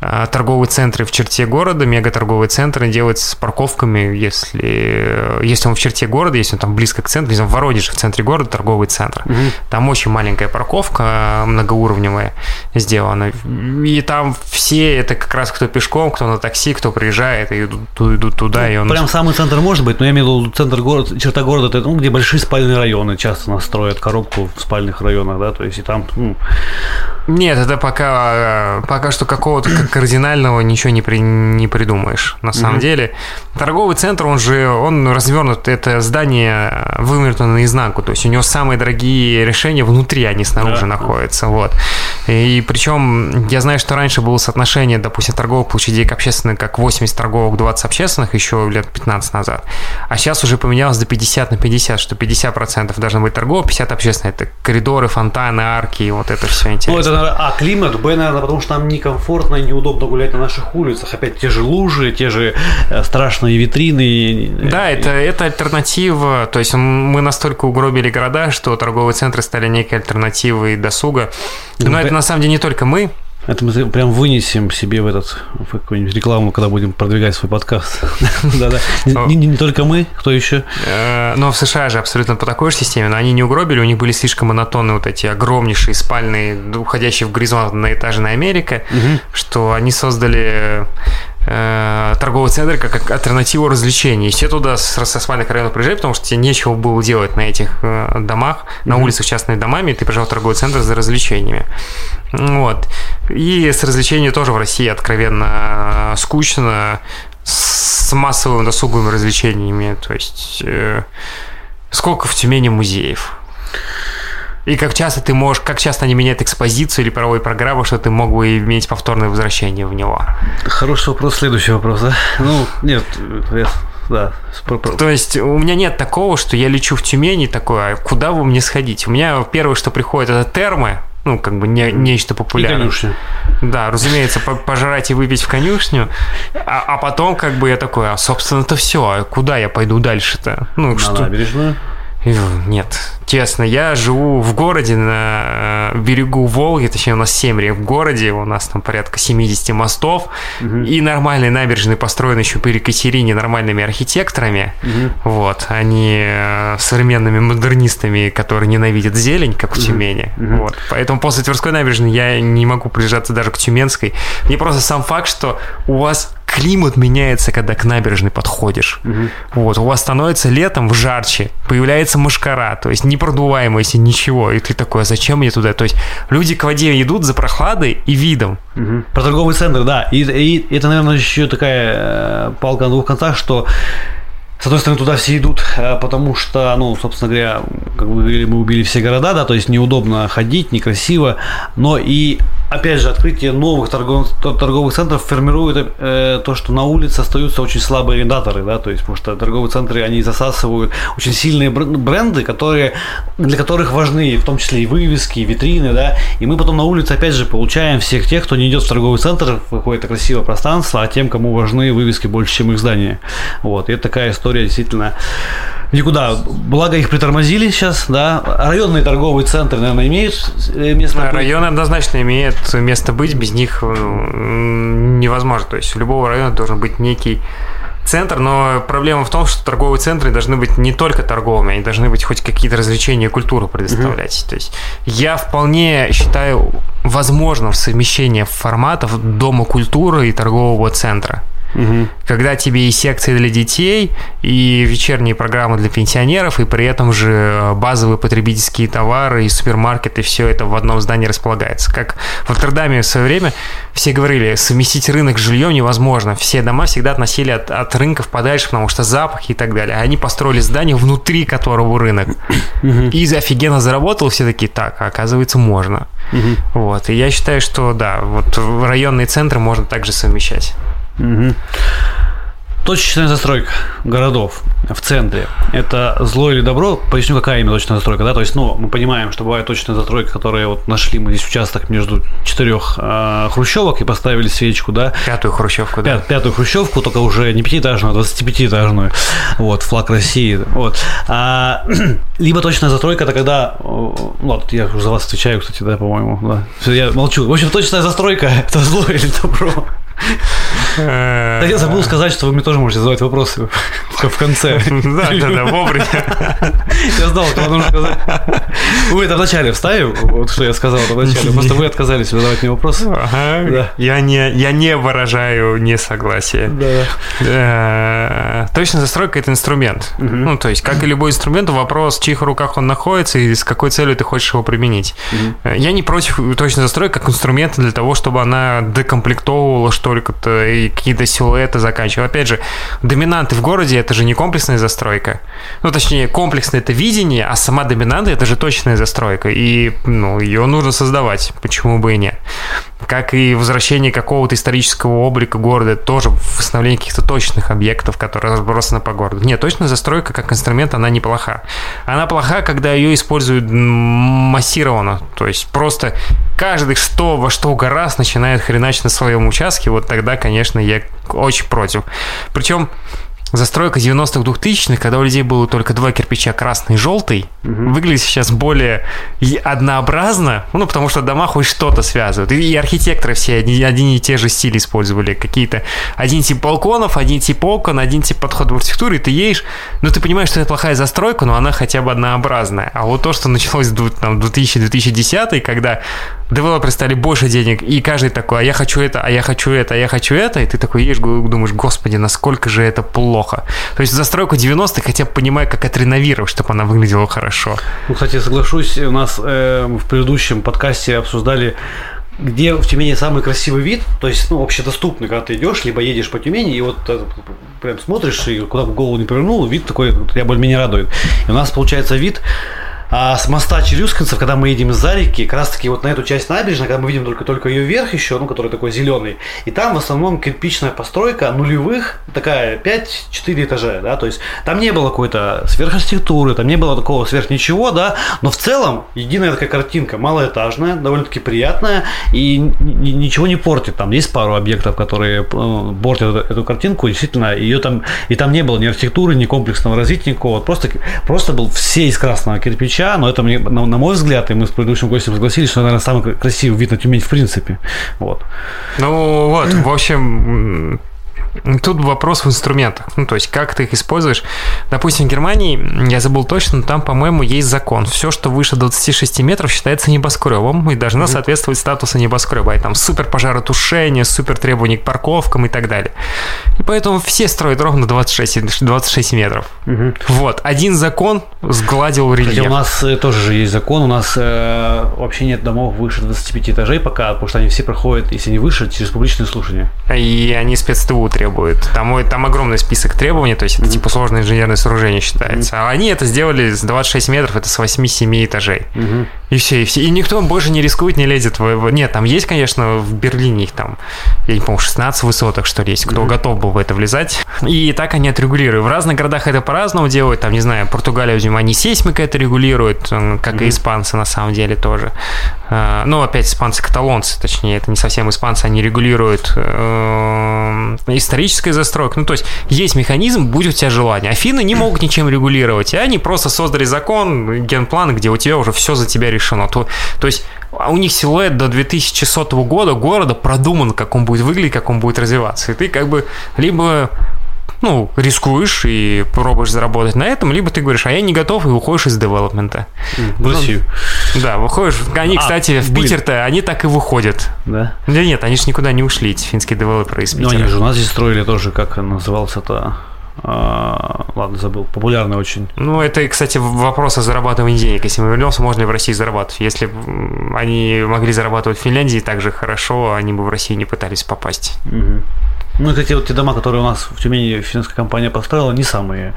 торговые центры в черте города, мегаторговые центры делать с парковками, если, если он в черте города, если он там близко к центру, если он в Воронеже, в центре города, торговый центр. Угу. Там очень маленькая парковка, многоуровневая сделана. И там все, это как раз кто пешком, кто на такси, кто приезжает, и идут, идут туда. Ну, и он... Прям самый центр может быть, но я имею в виду центр города, черта города, это ну, где большие спальные районы часто настроят коробку в спальных районах, да, то есть и там ну, Нет, это пока, пока что какого-то кардинального ничего не, при, не придумаешь. На самом mm-hmm. деле, торговый центр, он же, он развернут, это здание вывернуто наизнанку, то есть у него самые дорогие решения внутри, они снаружи yeah. находятся, вот. И причем я знаю, что раньше было соотношение, допустим, торговых площадей к общественным, как 80 торговых, 20 общественных еще лет 15 назад. А сейчас уже поменялось до 50 на 50, что 50% должно быть торговых, 50 общественных. Это коридоры, фонтаны, арки, вот это все интересно. Ну, это, а, климат, Б, наверное, потому что нам некомфортно и неудобно гулять на наших улицах. Опять те же лужи, те же э, страшные витрины. Да, это, это альтернатива. То есть мы настолько угробили города, что торговые центры стали некой альтернативой досуга. Но это на самом деле не только мы. Это мы прям вынесем себе в этот в какую-нибудь рекламу, когда будем продвигать свой подкаст. Да-да. Не только мы, кто еще? Э, но в США же абсолютно по такой же системе, но они не угробили, у них были слишком монотонные вот эти огромнейшие спальные, уходящие в горизонт на этажная Америка, что они создали э, торговый центр как альтернативу развлечений. И все туда со, со спальных районов приезжали, потому что тебе нечего было делать на этих э, домах, на mm-hmm. улицах частными домами, и ты приезжал в торговый центр за развлечениями. Вот. И с развлечениями тоже в России откровенно скучно, с массовыми досуговыми развлечениями. То есть э, сколько в Тюмени музеев? И как часто ты можешь, как часто они меняют экспозицию или правовую программу, что ты мог бы иметь повторное возвращение в него? Хороший вопрос, следующий вопрос, да? Ну, нет, да. То есть у меня нет такого, что я лечу в Тюмени такое, а куда вы мне сходить? У меня первое, что приходит, это термы, ну, как бы не, нечто популярное. И конюшня. Да, разумеется, пожрать и выпить в конюшню, а, а потом как бы я такой, а собственно-то все, а куда я пойду дальше-то? Ну, На что... набережную? Нет, честно, я живу в городе на э, берегу Волги, точнее у нас 7 рек в городе, у нас там порядка 70 мостов, угу. и нормальные набережные построены еще при Екатерине нормальными архитекторами, угу. вот, они э, современными модернистами, которые ненавидят зелень, как в Тюмени, угу. вот. Поэтому после Тверской набережной я не могу приезжаться даже к Тюменской. Мне просто сам факт, что у вас климат меняется, когда к набережной подходишь. Угу. Вот, у вас становится летом в жарче, появляется мушкара, то есть непродуваемость, ничего. И ты такой, а зачем мне туда? То есть люди к воде идут за прохладой и видом. Угу. Про торговый центр, да. И, и это, наверное, еще такая э, палка на двух концах, что с одной стороны, туда все идут, э, потому что, ну, собственно говоря, как вы говорили, мы убили все города, да, то есть неудобно ходить, некрасиво, но и опять же, открытие новых торговых, торговых центров формирует э, то, что на улице остаются очень слабые арендаторы, да, то есть, потому что торговые центры, они засасывают очень сильные бренды, которые, для которых важны, в том числе и вывески, и витрины, да, и мы потом на улице, опять же, получаем всех тех, кто не идет в торговый центр в какое-то красивое пространство, а тем, кому важны вывески больше, чем их здания. Вот, и это такая история действительно никуда. Благо их притормозили сейчас, да. Районные торговые центры, наверное, имеют э, место быть. Районы однозначно имеют место быть, без них невозможно. То есть у любого района должен быть некий центр, но проблема в том, что торговые центры должны быть не только торговыми, они должны быть хоть какие-то развлечения и культуру предоставлять. Mm-hmm. То есть я вполне считаю возможным совмещение форматов дома культуры и торгового центра. Угу. Когда тебе и секции для детей, и вечерние программы для пенсионеров, и при этом же базовые потребительские товары, и супермаркеты, все это в одном здании располагается. Как в Роттердаме в свое время все говорили, совместить рынок с жильем невозможно. Все дома всегда относили от, от рынков подальше, потому что запахи и так далее. Они построили здание, внутри которого рынок. Угу. И офигенно заработал, все такие, так, а оказывается, можно. Угу. Вот. И я считаю, что да, вот районные центры можно также совмещать. Угу. Точечная застройка городов в центре – это зло или добро? Поясню, какая именно точная застройка. Да? То есть, ну, мы понимаем, что бывает точная застройка, которая вот нашли мы здесь участок между четырех э, хрущевок и поставили свечку, да? Пятую хрущевку, да. Пят, пятую хрущевку, только уже не пятиэтажную, а 25-этажную. Вот, флаг России. Вот. А, либо точная застройка – это когда… Ну, вот, я уже за вас отвечаю, кстати, да, по-моему. Да. Все, я молчу. В общем, точная застройка – это зло или добро? Да я забыл сказать, что вы мне тоже можете задавать вопросы в конце. Да, да, да, вовремя. Я знал, что нужно сказать. Вы это вначале вставим, вот что я сказал это вначале. Просто вы отказались задавать мне вопросы. Ага. Я, не, я не выражаю несогласие. Да. Э, Точная застройка – это инструмент. Ну, то есть, как и любой инструмент, вопрос, в чьих руках он находится и с какой целью ты хочешь его применить. Э, Я не против точной застройки как инструмента для того, чтобы она декомплектовывала что-то и какие-то силуэты заканчивала. Опять же, доминанты в городе – это же не комплексная застройка. Ну, точнее, комплексное – это видение, а сама доминанта – это же точная застройка. И, ну, ее нужно создавать, почему бы и нет. Как и возвращение какого-то исторического облика города, тоже восстановление каких-то точных объектов, которые разбросаны по городу. Нет, точная застройка как инструмент, она неплоха. Она плоха, когда ее используют массированно. То есть просто каждый что во что гораздо начинает хреначить на своем участке, вот тогда, конечно, я очень против. Причем Застройка 90-х 2000-х, когда у людей было только два кирпича, красный и желтый, выглядит сейчас более однообразно, ну, потому что дома хоть что-то связывают. И, и архитекторы все одни, одни и те же стили использовали. Какие-то один тип балконов, один тип окон, один тип подхода в архитектуре, ты едешь, ну, ты понимаешь, что это плохая застройка, но она хотя бы однообразная. А вот то, что началось в там, 2000-2010, когда девелоперы стали больше денег, и каждый такой, а я хочу это, а я хочу это, а я хочу это, и ты такой едешь, думаешь, господи, насколько же это плохо. То есть застройку 90-х хотя бы понимаю, как отреновировать, чтобы она выглядела хорошо. Ну, кстати, соглашусь, у нас э, в предыдущем подкасте обсуждали где в Тюмени самый красивый вид, то есть, ну, общедоступный, когда ты идешь, либо едешь по Тюмени, и вот э, прям смотришь, и куда бы голову не повернул, вид такой тебя более-менее радует. И у нас получается вид а с моста Челюскинцев, когда мы едем из реки, как раз таки вот на эту часть набережной, когда мы видим только, только ее верх еще, ну, который такой зеленый, и там в основном кирпичная постройка нулевых, такая 5-4 этажа, да, то есть там не было какой-то сверхархитектуры, там не было такого сверх ничего, да, но в целом единая такая картинка, малоэтажная, довольно-таки приятная, и ничего не портит, там есть пару объектов, которые э, портят эту, эту картинку, действительно, ее там, и там не было ни архитектуры, ни комплексного развития никакого, просто, просто был все из красного кирпича, но это мне, на, на мой взгляд, и мы с предыдущим гостем согласились, что, наверное, самый красивый вид на Тюмень в принципе. Вот. Ну вот, в общем, Тут вопрос в инструментах. Ну, то есть, как ты их используешь. Допустим, в Германии, я забыл точно, но там, по-моему, есть закон. Все, что выше 26 метров, считается небоскребом и должно соответствовать статусу небоскреба. И там супер пожаротушение, супер требования к парковкам и так далее. И поэтому все строят ровно 26, 26 метров. Угу. Вот. Один закон сгладил рельеф. Кстати, у нас э, тоже же есть закон. У нас э, вообще нет домов выше 25 этажей пока, потому что они все проходят, если не выше, через публичные слушания. И они спецтву требует. Там, там огромный список требований, то есть это типа сложное инженерное сооружение считается. А они это сделали с 26 метров, это с 8-7 этажей. И все, и все. И никто больше не рискует, не лезет в... Нет, там есть, конечно, в Берлине их там, я не помню, 16 высоток, что ли, есть, кто готов был в это влезать. И так они отрегулируют. В разных городах это по-разному делают. Там, не знаю, Португалия, видимо, они сейсмика это регулируют, как и испанцы на самом деле тоже. Ну, опять испанцы-каталонцы, точнее, это не совсем испанцы, они регулируют историческая застройка. Ну, то есть есть механизм, будь у тебя желание. Афины не могут ничем регулировать, и они просто создали закон, генплан, где у тебя уже все за тебя решено. То, то есть у них силуэт до 2100 года города продуман, как он будет выглядеть, как он будет развиваться. И ты как бы либо ну, рискуешь и пробуешь заработать на этом, либо ты говоришь, а я не готов, и уходишь из девелопмента. Россию. Ну, да, выходишь. Они, а, кстати, в Питер-то, они так и выходят. Да? Да нет, они же никуда не ушли, эти финские девелоперы из Питера. Ну, они же у нас здесь строили тоже, как назывался-то ладно, забыл. Популярный очень. Ну, это, кстати, вопрос о зарабатывании денег. Если мы вернемся, можно ли в России зарабатывать? Если они могли зарабатывать в Финляндии так же хорошо, они бы в России не пытались попасть. Угу. Ну, кстати, вот те дома, которые у нас в Тюмени финская компания построила, не самые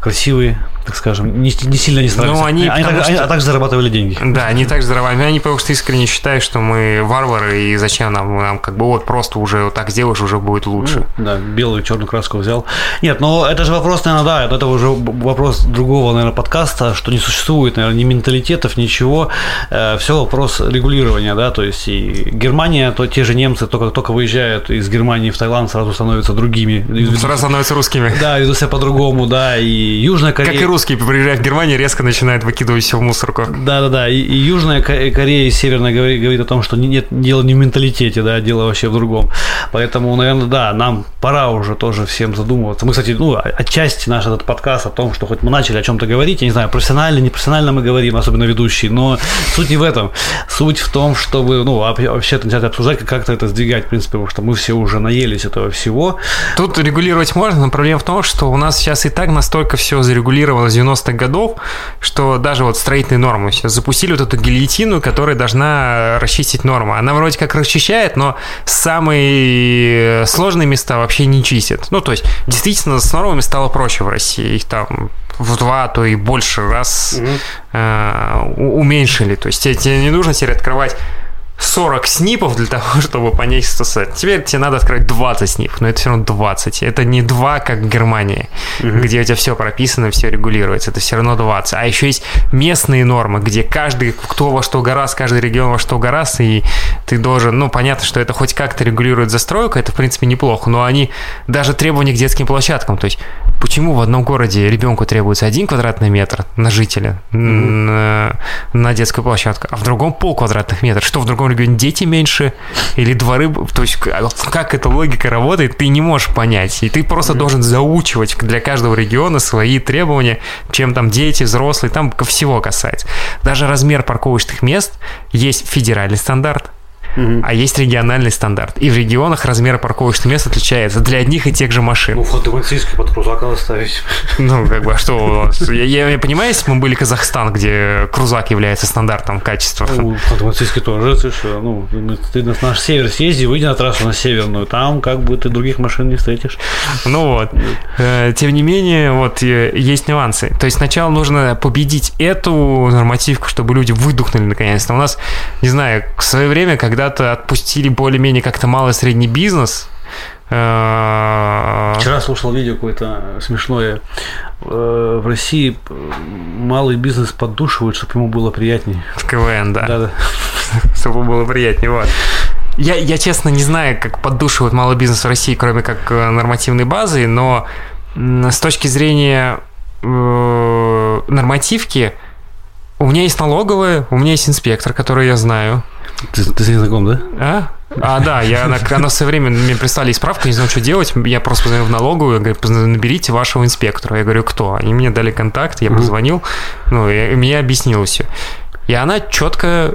красивые, так скажем, не, не сильно не старались. Ну, они, они, так, что... они а также зарабатывали деньги. Да, они также зарабатывали. Они просто искренне считают, что мы варвары, и зачем нам, нам как бы вот просто уже вот так сделаешь, уже будет лучше. Ну, да, белую черную краску взял. Нет, Нет, но это же вопрос, наверное, да, это уже вопрос другого, наверное, подкаста, что не существует, наверное, ни менталитетов, ничего. Э, все вопрос регулирования, да, то есть и Германия, то те же немцы только, только выезжают из Германии в Таиланд, сразу становятся другими. Сразу становятся русскими. Да, ведут себя по-другому, да, и Южная Корея... Как и русские, приезжая в Германию, резко начинают выкидывать все в мусорку. Да-да-да, и, и Южная Корея и Северная говорит, говорит о том, что нет, дело не в менталитете, да, дело вообще в другом. Поэтому, наверное, да, нам пора уже тоже всем задумываться. Мы, кстати, ну, отчасти наш этот подкаст о том, что хоть мы начали о чем-то говорить, я не знаю, профессионально, непрофессионально мы говорим, особенно ведущие, но суть не в этом. Суть в том, чтобы, ну, вообще начать обсуждать, как-то это сдвигать, в принципе, потому что мы все уже наелись этого всего. Тут регулировать можно, но проблема в том, что у нас сейчас и так настолько все зарегулировано с 90-х годов, что даже вот строительные нормы сейчас запустили вот эту гильотину, которая должна расчистить норму. Она вроде как расчищает, но самые сложные места вообще не чистит. Ну, то есть, действительно, с нормами стало проще в России. Их там в два, то и больше раз угу. э, уменьшили. То есть тебе, тебе не нужно теперь открывать 40 снипов для того, чтобы понять, что сет. Теперь тебе надо открыть 20 снипов, но это все равно 20. Это не 2, как в Германии, mm-hmm. где у тебя все прописано, все регулируется. Это все равно 20. А еще есть местные нормы, где каждый, кто во что гораздо, каждый регион во что гораздо, и ты должен, ну, понятно, что это хоть как-то регулирует застройку, это, в принципе, неплохо, но они даже требования к детским площадкам, то есть почему в одном городе ребенку требуется один квадратный метр на жителя mm-hmm. на, на детскую площадку, а в другом пол квадратных метров, что в другом регионе дети меньше или дворы, то есть как эта логика работает, ты не можешь понять. И ты просто mm-hmm. должен заучивать для каждого региона свои требования, чем там дети, взрослые, там всего касается. Даже размер парковочных мест есть федеральный стандарт, угу. а есть региональный стандарт. И в регионах размер парковочных мест отличается для одних и тех же машин. Ну, фотовенцийский под крузак надо ставить. Ну, как бы, а что я, я, я понимаю, если мы были Казахстан, где крузак является стандартом качества. Ну, фотовенцийский тоже, ты что, ну, ты на наш север съезди, выйди на трассу на северную, там как бы ты других машин не встретишь. Ну вот. Э, тем не менее, вот э, есть нюансы. То есть сначала нужно победить эту нормативку, чтобы люди выдохнули наконец-то. У нас, не знаю, в свое время, когда когда-то отпустили более-менее как-то малый средний бизнес. Э, Вчера слушал видео какое-то смешное. Э, в России малый бизнес поддушивают, чтобы ему было приятнее. В КВН, да. Да, да. Чтобы было приятнее, вот. Я, я честно не знаю, как поддушивают малый бизнес в России, кроме как э, нормативной базы, но с точки зрения нормативки, у меня есть налоговая, у меня есть инспектор, который я знаю. Ты, ты с ней знаком, да? А? А, да, я, она, она в свое время мне прислали справку, не знаю, что делать. Я просто позвонил в налоговую, говорю, наберите вашего инспектора. Я говорю, кто? Они мне дали контакт, я позвонил, ну, и, и мне объяснил все. И она четко,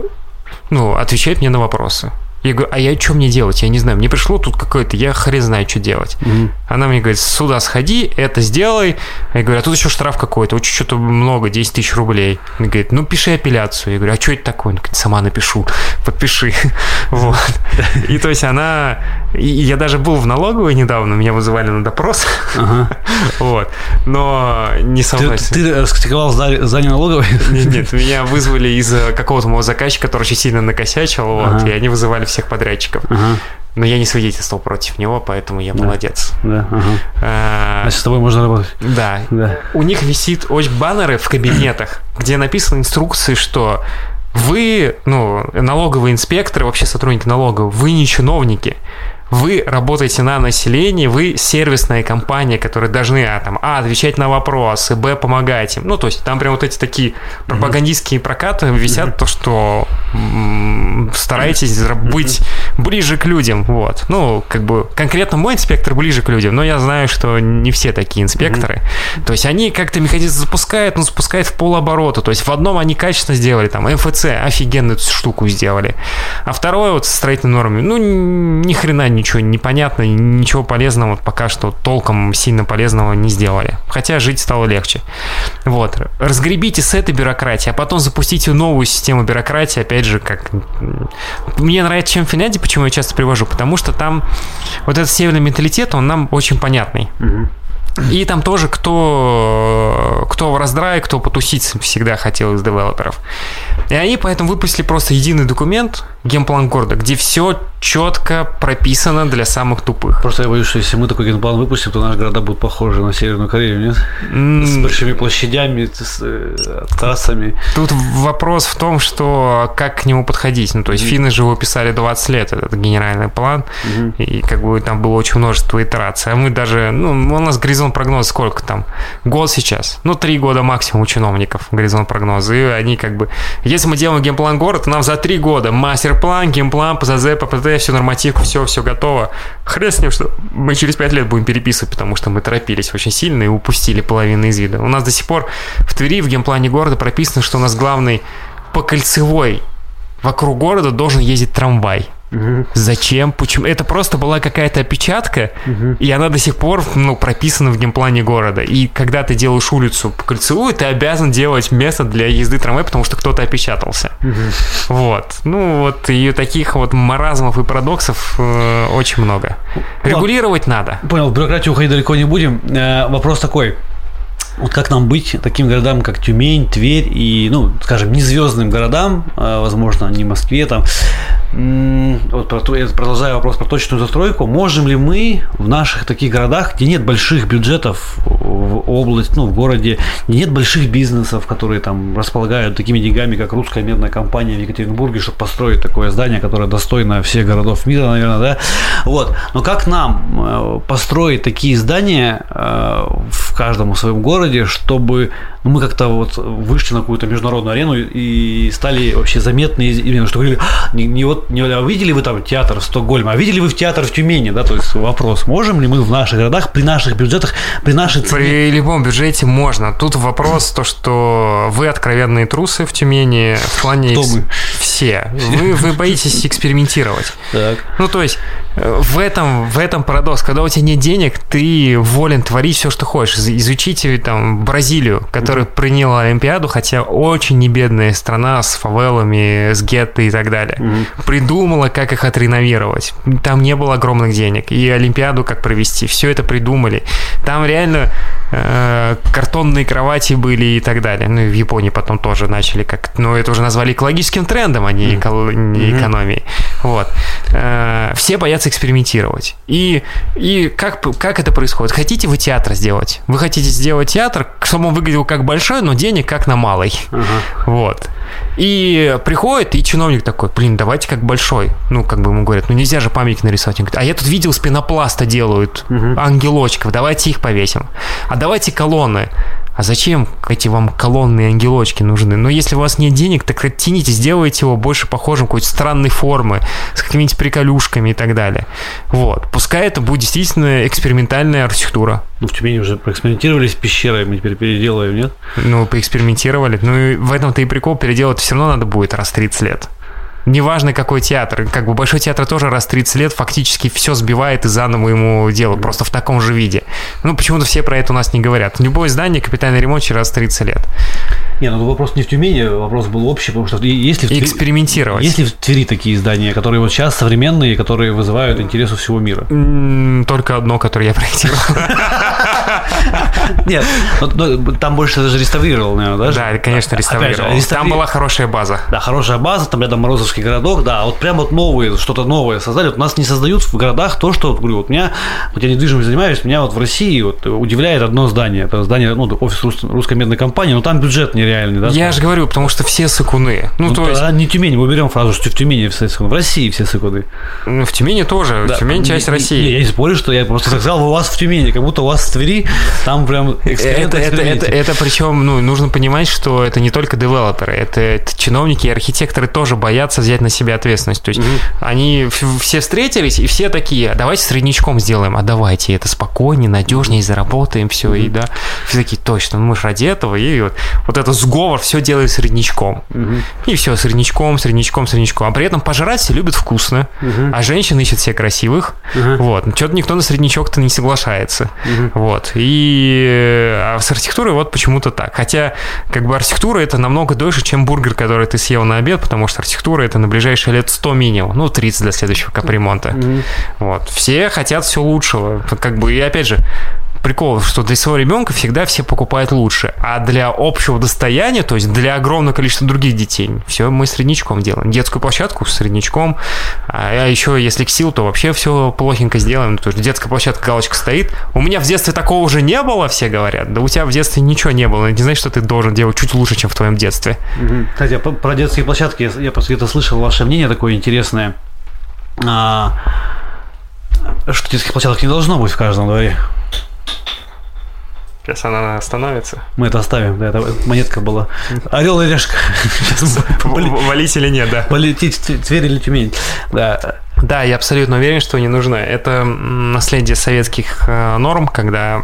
ну, отвечает мне на вопросы. Я говорю, а я что мне делать? Я не знаю, мне пришло тут какое-то, я хрен знаю, что делать. Mm-hmm. Она мне говорит, сюда сходи, это сделай. Я говорю, а тут еще штраф какой-то, очень что-то много, 10 тысяч рублей. Она говорит, ну пиши апелляцию. Я говорю, а что это такое? Она говорит, сама напишу, подпиши. Вот. И то есть она... И я даже был в налоговой недавно, меня вызывали на допрос. Вот. Но не со мной. Ты раскритиковал здание налоговой? Нет, нет, меня вызвали из какого-то моего заказчика, который очень сильно накосячил, вот, и они вызывали всех подрядчиков. Ага. Но я не свидетельствовал против него, поэтому я да. молодец. Да, ага. а, Значит, с тобой можно работать. Да. да. У них висит очень баннеры в кабинетах, где написаны инструкции, что вы, ну, налоговые инспекторы, вообще сотрудники налога, вы не чиновники вы работаете на население, вы сервисная компания, которая должны а, там, а, отвечать на вопросы, б, помогать им. Ну, то есть там прям вот эти такие пропагандистские прокаты висят, то, что стараетесь быть ближе к людям, вот. Ну, как бы конкретно мой инспектор ближе к людям, но я знаю, что не все такие инспекторы. То есть они как-то механизм запускают, но запускают в полоборота. То есть в одном они качественно сделали, там, МФЦ офигенную штуку сделали. А второе вот с строительной нормами, ну, ни хрена ничего не понятно, ничего полезного пока что толком сильно полезного не сделали. Хотя жить стало легче. Вот. Разгребите с этой бюрократии, а потом запустите новую систему бюрократии, опять же, как... Мне нравится, чем в Финляндии, почему я часто привожу, потому что там вот этот северный менталитет, он нам очень понятный. И там тоже кто, кто в раздрае, кто потусить всегда хотел из девелоперов. И они поэтому выпустили просто единый документ, генплан города, где все четко прописано для самых тупых. Просто я боюсь, что если мы такой генплан выпустим, то наши города будут похожи на Северную Корею, нет? С большими площадями, с э, трассами. Тут вопрос в том, что как к нему подходить. Ну, то есть финны же его писали 20 лет, этот генеральный план, и как бы там было очень множество итераций. А мы даже, ну, у нас горизонт прогноз сколько там? Год сейчас. Ну, три года максимум у чиновников горизонт прогноза. И они как бы, если мы делаем генплан города, нам за три года мастер-план, генплан, ПЗЗ, ППТ, все нормативку, все, все готово. Хрен с ним, что мы через пять лет будем переписывать, потому что мы торопились очень сильно и упустили половину из вида. У нас до сих пор в Твери в генплане города прописано, что у нас главный по кольцевой вокруг города должен ездить трамвай. Угу. Зачем? Почему? Это просто была какая-то опечатка, угу. и она до сих пор ну, прописана в геймплане города. И когда ты делаешь улицу по кольцевую, ты обязан делать место для езды трамвая, потому что кто-то опечатался. Угу. Вот. Ну вот и таких вот маразмов и парадоксов э, очень много. Регулировать надо. Понял, в бюрократию уходить далеко не будем. Э, вопрос такой. Вот как нам быть таким городам, как Тюмень, Тверь и, ну, скажем, не звездным городам, э, возможно, не Москве, там, вот продолжаю вопрос про точную застройку. Можем ли мы в наших таких городах, где нет больших бюджетов в область, ну, в городе, где нет больших бизнесов, которые там располагают такими деньгами, как русская медная компания в Екатеринбурге, чтобы построить такое здание, которое достойно всех городов мира, наверное, да? Вот. Но как нам э, построить такие здания э, в каждом своем городе, чтобы ну, мы как-то вот вышли на какую-то международную арену и стали вообще заметны, именно что говорили, «А, не, не вот не а видели вы там театр в Стокгольме, а видели вы в театр в Тюмени, да, то есть вопрос, можем ли мы в наших городах, при наших бюджетах, при нашей цене? При любом бюджете можно. Тут вопрос то, что вы откровенные трусы в Тюмени в плане... Кто мы? Все. Вы, вы боитесь экспериментировать. Так. Ну, то есть э, в этом, в этом парадокс. Когда у тебя нет денег, ты волен творить все, что хочешь. Изучите там Бразилию, которая которая приняла Олимпиаду, хотя очень небедная страна с фавелами, с гетто и так далее. Mm-hmm. Придумала, как их отреновировать. Там не было огромных денег. И Олимпиаду как провести. Все это придумали. Там реально э, картонные кровати были и так далее. Ну, и в Японии потом тоже начали как... Ну, это уже назвали экологическим трендом, а не, mm-hmm. эко... не экономией. Вот. Э, все боятся экспериментировать. И, и как, как это происходит? Хотите вы театр сделать? Вы хотите сделать театр, чтобы он выглядел как большой, но денег как на малый. Uh-huh. Вот. И приходит, и чиновник такой, блин, давайте как большой. Ну, как бы ему говорят, ну нельзя же памятник нарисовать. Он говорит, а я тут видел, с пенопласта делают uh-huh. ангелочков, давайте их повесим. А давайте колонны а зачем эти вам колонные ангелочки нужны? Ну, если у вас нет денег, так оттяните, сделайте его больше похожим какой-то странной формы, с какими-нибудь приколюшками и так далее. Вот. Пускай это будет действительно экспериментальная архитектура. Ну, в Тюмени уже проэкспериментировали с пещерой, мы теперь переделаем, нет? Ну, поэкспериментировали. Ну, и в этом-то и прикол, переделать все равно надо будет раз 30 лет неважно какой театр, как бы Большой театр тоже раз 30 лет фактически все сбивает и заново ему делают, просто в таком же виде. Ну, почему-то все про это у нас не говорят. Любое здание, капитальный ремонт через раз 30 лет. Не, ну вопрос не в Тюмени, вопрос был общий, потому что если в Твери, экспериментировать. Если в Твери такие здания, которые вот сейчас современные, которые вызывают интерес у всего мира. Только одно, которое я проектировал. Нет, там больше даже реставрировал, наверное, да? Да, конечно, реставрировал. Там была хорошая база. Да, хорошая база, там рядом Морозовский городок, да, вот прям вот новые, что-то новое создали. Вот у нас не создают в городах то, что, говорю, вот меня, вот я недвижимостью занимаюсь, меня вот в России вот удивляет одно здание. Это здание, ну, офис русской медной компании, но там бюджет не нереальный, да? Я же говорю, потому что все сыкуны. Ну, ну то есть... не Тюмень, мы берем фразу, что в Тюмени все сыкуны. В России все сыкуны. Ну, в Тюмени тоже. Да. Тюмень часть России. Не, я не спорю, что я просто сказал, у вас в Тюмени, как будто у вас в Твери, там прям это, это, это, это причем, ну, нужно понимать, что это не только девелоперы, это, это чиновники и архитекторы тоже боятся взять на себя ответственность. То есть угу. они все встретились, и все такие, давайте среднячком сделаем, а давайте, это спокойнее, надежнее, заработаем, все, угу. и да. Все такие, точно, ну, мы же ради этого, и вот, вот это сговор все делает среднячком. Угу. И все, среднячком, среднячком, среднячком. А при этом пожрать все любят вкусно, угу. а женщины ищут все красивых. Угу. Вот. Что-то никто на среднячок-то не соглашается. Угу. Вот. И а с архитектурой вот почему-то так. Хотя, как бы архитектура это намного дольше, чем бургер, который ты съел на обед, потому что архитектура это на ближайшие лет 100 минимум, ну, 30 для следующего капремонта. Mm-hmm. Вот. Все хотят все лучшего. Как бы, и опять же, прикол, что для своего ребенка всегда все покупают лучше, а для общего достояния, то есть для огромного количества других детей, все мы среднячком делаем. Детскую площадку с среднячком, а еще если к сил, то вообще все плохенько сделаем, то есть детская площадка галочка стоит. У меня в детстве такого уже не было, все говорят. Да у тебя в детстве ничего не было, не значит, что ты должен делать чуть лучше, чем в твоем детстве. Кстати, про детские площадки я просто где-то слышал ваше мнение такое интересное. А, что детских площадок не должно быть в каждом дворе. Сейчас она остановится. Мы это оставим, да, это монетка была. Орел и решка. Валить или нет, да. Полететь Тверь или Тюмень. Да. Да, я абсолютно уверен, что не нужно. Это наследие советских э, норм, когда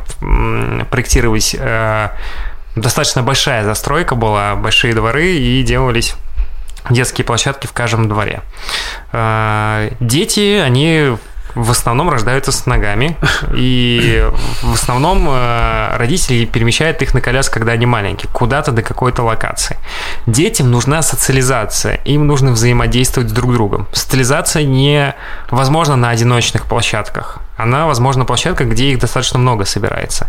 проектировались э, достаточно большая застройка была, большие дворы, и делались детские площадки в каждом дворе. Э, дети, они в основном рождаются с ногами, и в основном э, родители перемещают их на коляску, когда они маленькие, куда-то до какой-то локации. Детям нужна социализация, им нужно взаимодействовать с друг другом. Социализация невозможна на одиночных площадках, она возможна на площадках, где их достаточно много собирается.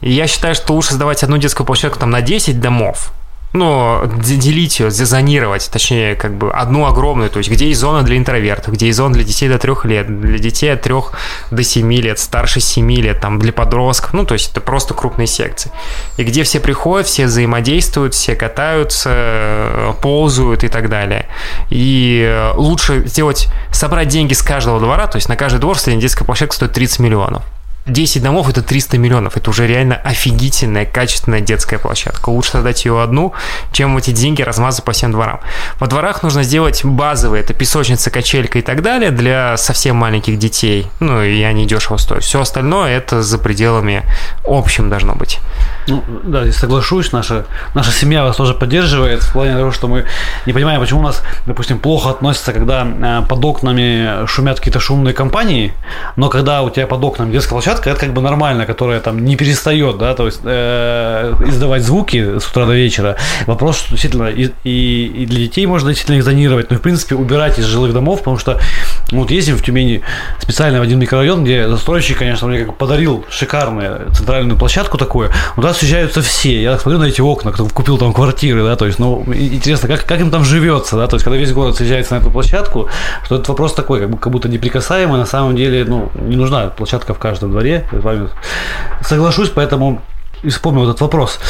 И я считаю, что лучше сдавать одну детскую площадку там на 10 домов, ну, делить ее, зонировать, точнее, как бы одну огромную, то есть где есть зона для интровертов, где есть зона для детей до трех лет, для детей от трех до семи лет, старше семи лет, там, для подростков, ну, то есть это просто крупные секции. И где все приходят, все взаимодействуют, все катаются, ползают и так далее. И лучше сделать, собрать деньги с каждого двора, то есть на каждый двор средняя детская площадка стоит 30 миллионов. 10 домов это 300 миллионов. Это уже реально офигительная, качественная детская площадка. Лучше создать ее одну, чем эти деньги размазать по всем дворам. Во дворах нужно сделать базовые, это песочница, качелька и так далее для совсем маленьких детей. Ну, и они дешево стоят. Все остальное это за пределами общим должно быть. Ну, да, здесь соглашусь, наша, наша семья вас тоже поддерживает в плане того, что мы не понимаем, почему у нас, допустим, плохо относятся, когда э, под окнами шумят какие-то шумные компании, но когда у тебя под окнами детская площадка, это как бы нормально, которая там не перестает, да, то есть э, издавать звуки с утра до вечера. Вопрос, что действительно и, и, для детей можно действительно их зонировать, но в принципе убирать из жилых домов, потому что ну, вот ездим в Тюмени специально в один микрорайон, где застройщик, конечно, мне как подарил шикарную центральную площадку такую, но съезжаются все. Я смотрю на эти окна, кто купил там квартиры, да, то есть, ну, интересно, как, как им там живется, да, то есть, когда весь город съезжается на эту площадку, что это вопрос такой, как, как будто неприкасаемый, на самом деле, ну, не нужна площадка в каждом дворе, с вами соглашусь, поэтому вспомнил этот вопрос.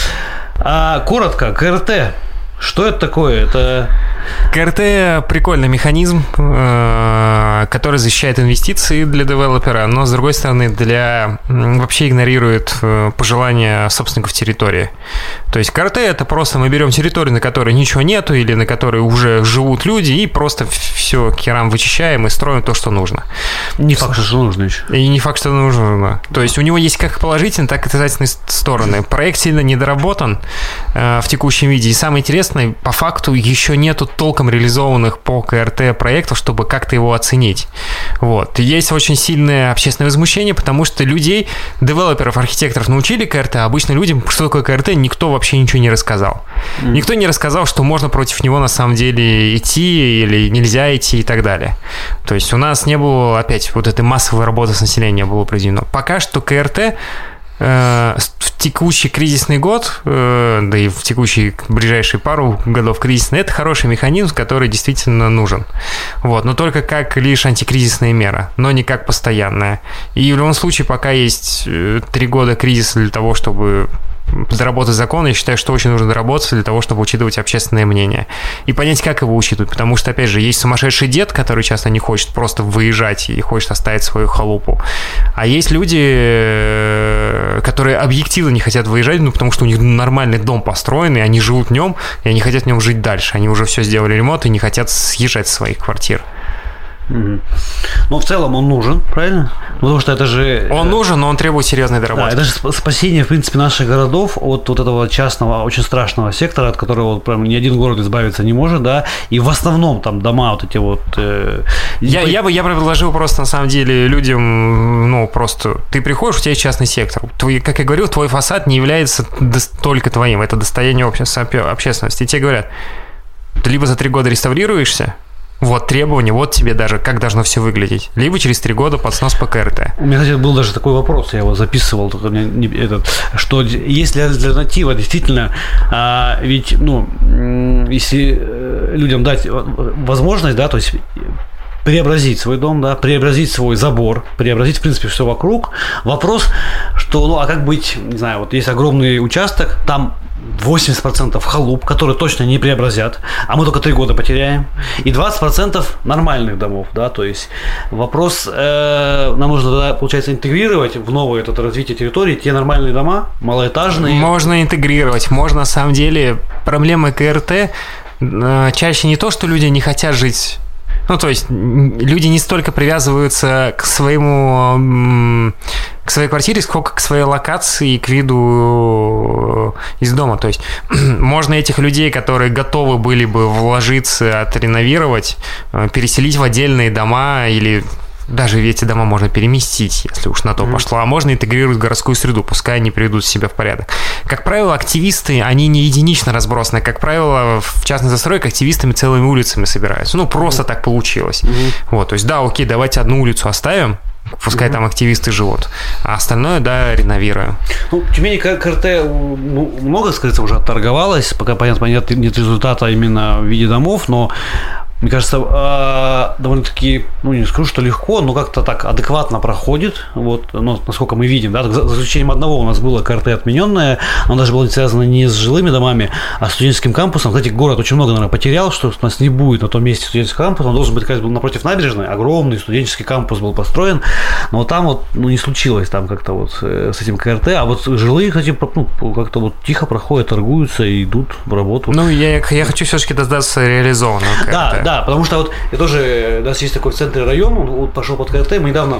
А коротко, КРТ, что это такое? Это КРТ прикольный механизм, э, который защищает инвестиции для девелопера, но с другой стороны для вообще игнорирует э, пожелания собственников территории. То есть КРТ это просто мы берем территорию, на которой ничего нету или на которой уже живут люди и просто все керам вычищаем и строим то, что нужно. Не факт, что нужно еще. И не факт, что нужно. То есть у него есть как положительные, так и отрицательные стороны. Проект сильно недоработан э, в текущем виде. И самое интересное, по факту еще нету толком реализованных по КРТ проектов, чтобы как-то его оценить. Вот. есть очень сильное общественное возмущение, потому что людей, девелоперов, архитекторов научили КРТ, а обычно людям, что такое КРТ, никто вообще ничего не рассказал. Mm. Никто не рассказал, что можно против него на самом деле идти или нельзя идти и так далее. То есть у нас не было, опять, вот этой массовой работы с населением было проведено. Пока что КРТ в текущий кризисный год, э, да и в текущие ближайшие пару годов кризисный, это хороший механизм, который действительно нужен. Вот, но только как лишь антикризисная мера, но не как постоянная. И в любом случае, пока есть э, три года кризиса для того, чтобы доработать закон, я считаю, что очень нужно доработать для того, чтобы учитывать общественное мнение. И понять, как его учитывать. Потому что, опять же, есть сумасшедший дед, который часто не хочет просто выезжать и хочет оставить свою халупу. А есть люди, э, которые объективно не хотят выезжать, ну, потому что у них нормальный дом построен, и они живут в нем, и они хотят в нем жить дальше. Они уже все сделали ремонт и не хотят съезжать с своих квартир. Но в целом он нужен, правильно? Потому что это же... Он нужен, но он требует серьезной доработки. Да, это же спасение, в принципе, наших городов от вот этого частного, очень страшного сектора, от которого вот прям ни один город избавиться не может, да, и в основном там дома вот эти вот... Э, я, я, бы, я предложил просто, на самом деле, людям, ну, просто... Ты приходишь, у тебя есть частный сектор. Твой, как я говорил, твой фасад не является только твоим, это достояние общественности. И тебе говорят, ты либо за три года реставрируешься, вот требования, вот тебе даже как должно все выглядеть. Либо через три года под снос по КРТ. У меня, кстати, был даже такой вопрос, я его записывал, только мне не, этот, что есть ли альтернатива действительно, а, ведь, ну, если э, людям дать возможность, да, то есть преобразить свой дом, да, преобразить свой забор, преобразить, в принципе, все вокруг. Вопрос, что, ну, а как быть, не знаю, вот есть огромный участок, там 80% халуп, которые точно не преобразят, а мы только 3 года потеряем, и 20% нормальных домов, да, то есть вопрос, э, нам нужно, тогда, получается, интегрировать в новое это развитие территории те нормальные дома, малоэтажные. Можно интегрировать, можно, на самом деле, проблемы КРТ э, чаще не то, что люди не хотят жить ну, то есть люди не столько привязываются к своему к своей квартире, сколько к своей локации к виду э, из дома. То есть можно этих людей, которые готовы были бы вложиться, отреновировать, э, переселить в отдельные дома или даже эти дома можно переместить, если уж на то mm-hmm. пошло, а можно интегрировать в городскую среду, пускай они приведут себя в порядок. Как правило, активисты, они не единично разбросаны. Как правило, в частной застройке активистами целыми улицами собираются. Ну, просто mm-hmm. так получилось. Mm-hmm. Вот, то есть, да, окей, давайте одну улицу оставим, Пускай mm-hmm. там активисты живут. А остальное, да, реновируем. Ну, Тюмени КРТ ну, много, скажется, уже отторговалось. Пока, понятно, нет, нет результата именно в виде домов, но мне кажется, а, довольно-таки, ну не скажу, что легко, но как-то так адекватно проходит, вот, ну, насколько мы видим, да, за исключением одного у нас было КРТ отмененное, оно даже было связано не с жилыми домами, а с студенческим кампусом. Кстати, город очень много, наверное, потерял, что у нас не будет на том месте студенческого кампуса, он должен быть, как был напротив набережной, огромный студенческий кампус был построен, но вот там вот, ну, не случилось там как-то вот э, с этим КРТ, а вот жилые, кстати, ну, как-то вот тихо проходят, торгуются и идут в работу. Ну, я, я хочу все-таки дождаться реализованного КРТ. Да, да, да, потому что вот я тоже, у нас есть такой в район, он вот пошел под КРТ, мы недавно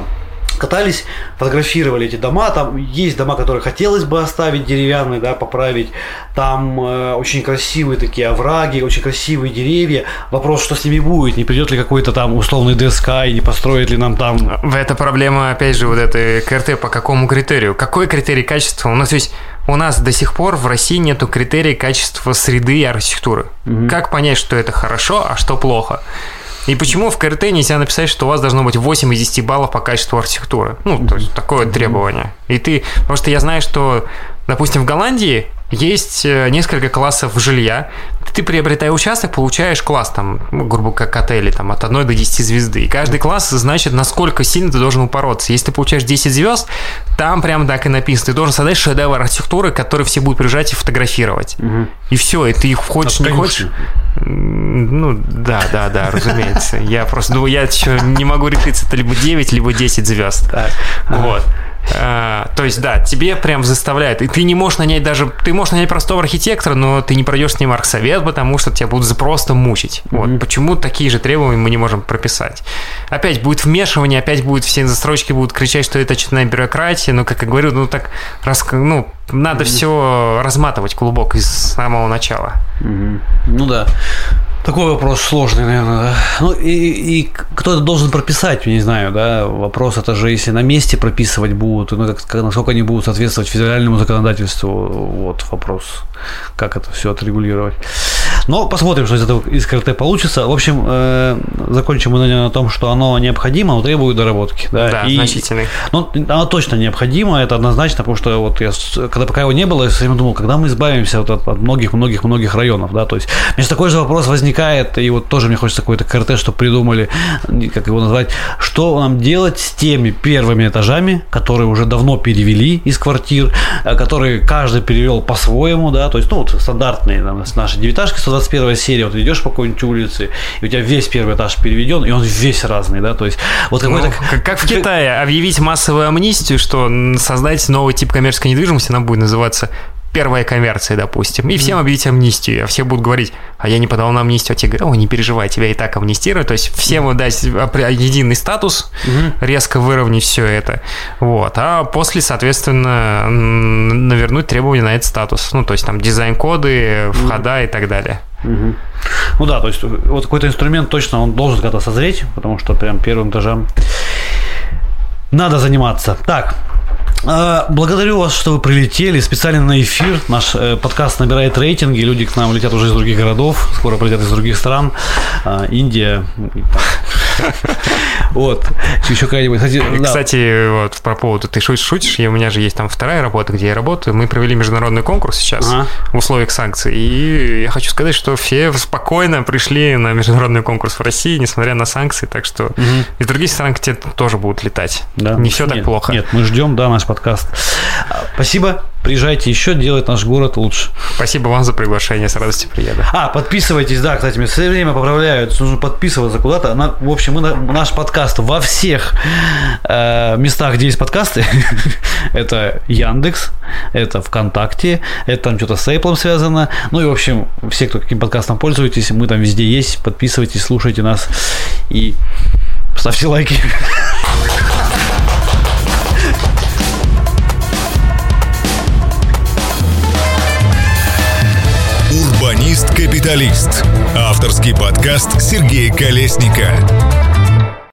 катались, фотографировали эти дома. Там есть дома, которые хотелось бы оставить деревянные, да, поправить. Там э, очень красивые такие овраги, очень красивые деревья. Вопрос, что с ними будет? Не придет ли какой-то там условный ДСК и не построит ли нам там... Это проблема, опять же, вот этой КРТ по какому критерию? Какой критерий качества? У нас есть у нас до сих пор в России нету критерия качества среды и архитектуры. Угу. Как понять, что это хорошо, а что плохо? И почему в КРТ нельзя написать, что у вас должно быть 8 из 10 баллов по качеству архитектуры? Ну, то есть такое требование. И ты... Потому что я знаю, что, допустим, в Голландии есть э, несколько классов жилья. Ты, приобретая участок, получаешь класс, там, грубо как отели, там, от 1 до 10 звезды. И каждый класс значит, насколько сильно ты должен упороться. Если ты получаешь 10 звезд, там прям так и написано. Ты должен создать шедевр архитектуры, который все будут приезжать и фотографировать. Угу. И все, и ты хочешь, не хочешь. Ну, да, да, да, разумеется. Я просто, ну, я еще не могу решиться, это либо 9, либо 10 звезд. Вот. А, то есть, да, тебе прям заставляют. И ты не можешь нанять даже... Ты можешь нанять простого архитектора, но ты не пройдешь с ним архсовет, потому что тебя будут просто мучить. Mm-hmm. Вот. Почему такие же требования мы не можем прописать? Опять будет вмешивание, опять будет все застройщики будут кричать, что это очередная бюрократия. Но, как я говорю, ну так... Раз, ну, надо mm-hmm. все разматывать клубок из самого начала. Mm-hmm. Ну да. Такой вопрос сложный, наверное, да. Ну и, и кто это должен прописать, не знаю, да. Вопрос это же, если на месте прописывать будут, ну, как, насколько они будут соответствовать федеральному законодательству, вот вопрос, как это все отрегулировать. Но посмотрим, что из этого из КРТ получится. В общем, э, закончим мы на том, что оно необходимо, но требует доработки. Да, да и, значительный. Ну, оно точно необходимо, это однозначно, потому что вот я, когда пока его не было, я все время думал, когда мы избавимся вот от многих-многих-многих районов, да, то есть, меня такой же вопрос возникает, и вот тоже мне хочется какой-то КРТ, чтобы придумали, как его назвать, что нам делать с теми первыми этажами, которые уже давно перевели из квартир, э, которые каждый перевел по-своему, да, то есть, ну, вот стандартные там, наши девятажки 121 серия, вот идешь по какой-нибудь улице, и у тебя весь первый этаж переведен, и он весь разный, да, то есть вот какой-то... Ну, как, как в Китае, объявить массовую амнистию, что создать новый тип коммерческой недвижимости, она будет называться первая коммерция, допустим, и всем объявить амнистию, а все будут говорить, а я не подал на амнистию, а тебе говорят, о, не переживай, тебя и так амнистируют, то есть всем дать единый статус, резко выровнять все это, вот, а после, соответственно, навернуть требования на этот статус, ну, то есть там дизайн-коды, входа и так далее. Ну да, то есть вот какой-то инструмент точно он должен когда-то созреть, потому что прям первым этажам надо заниматься. Так, благодарю вас, что вы прилетели специально на эфир. Наш э, подкаст набирает рейтинги. Люди к нам летят уже из других городов, скоро прилетят из других стран. А, Индия. Вот. Еще какая-нибудь. Кстати, вот по поводу ты шутишь, у меня же есть там вторая работа, где я работаю. Мы провели международный конкурс сейчас в условиях санкций. И я хочу сказать, что все спокойно пришли на международный конкурс в России, несмотря на санкции. Так что из других стран к тебе тоже будут летать. Не все так плохо. Нет, мы ждем, да, наш подкаст. Спасибо. Приезжайте еще, делать наш город лучше. Спасибо вам за приглашение, с радостью приеду. А, подписывайтесь, да, кстати, мне все время поправляют, нужно подписываться куда-то. На- в общем, мы на- наш подкаст во всех э, местах, где есть подкасты. это Яндекс, это ВКонтакте, это там что-то с Apple связано. Ну и, в общем, все, кто каким подкастом пользуетесь, мы там везде есть. Подписывайтесь, слушайте нас и ставьте лайки. Урбанист-капиталист. Авторский подкаст Сергея Колесника.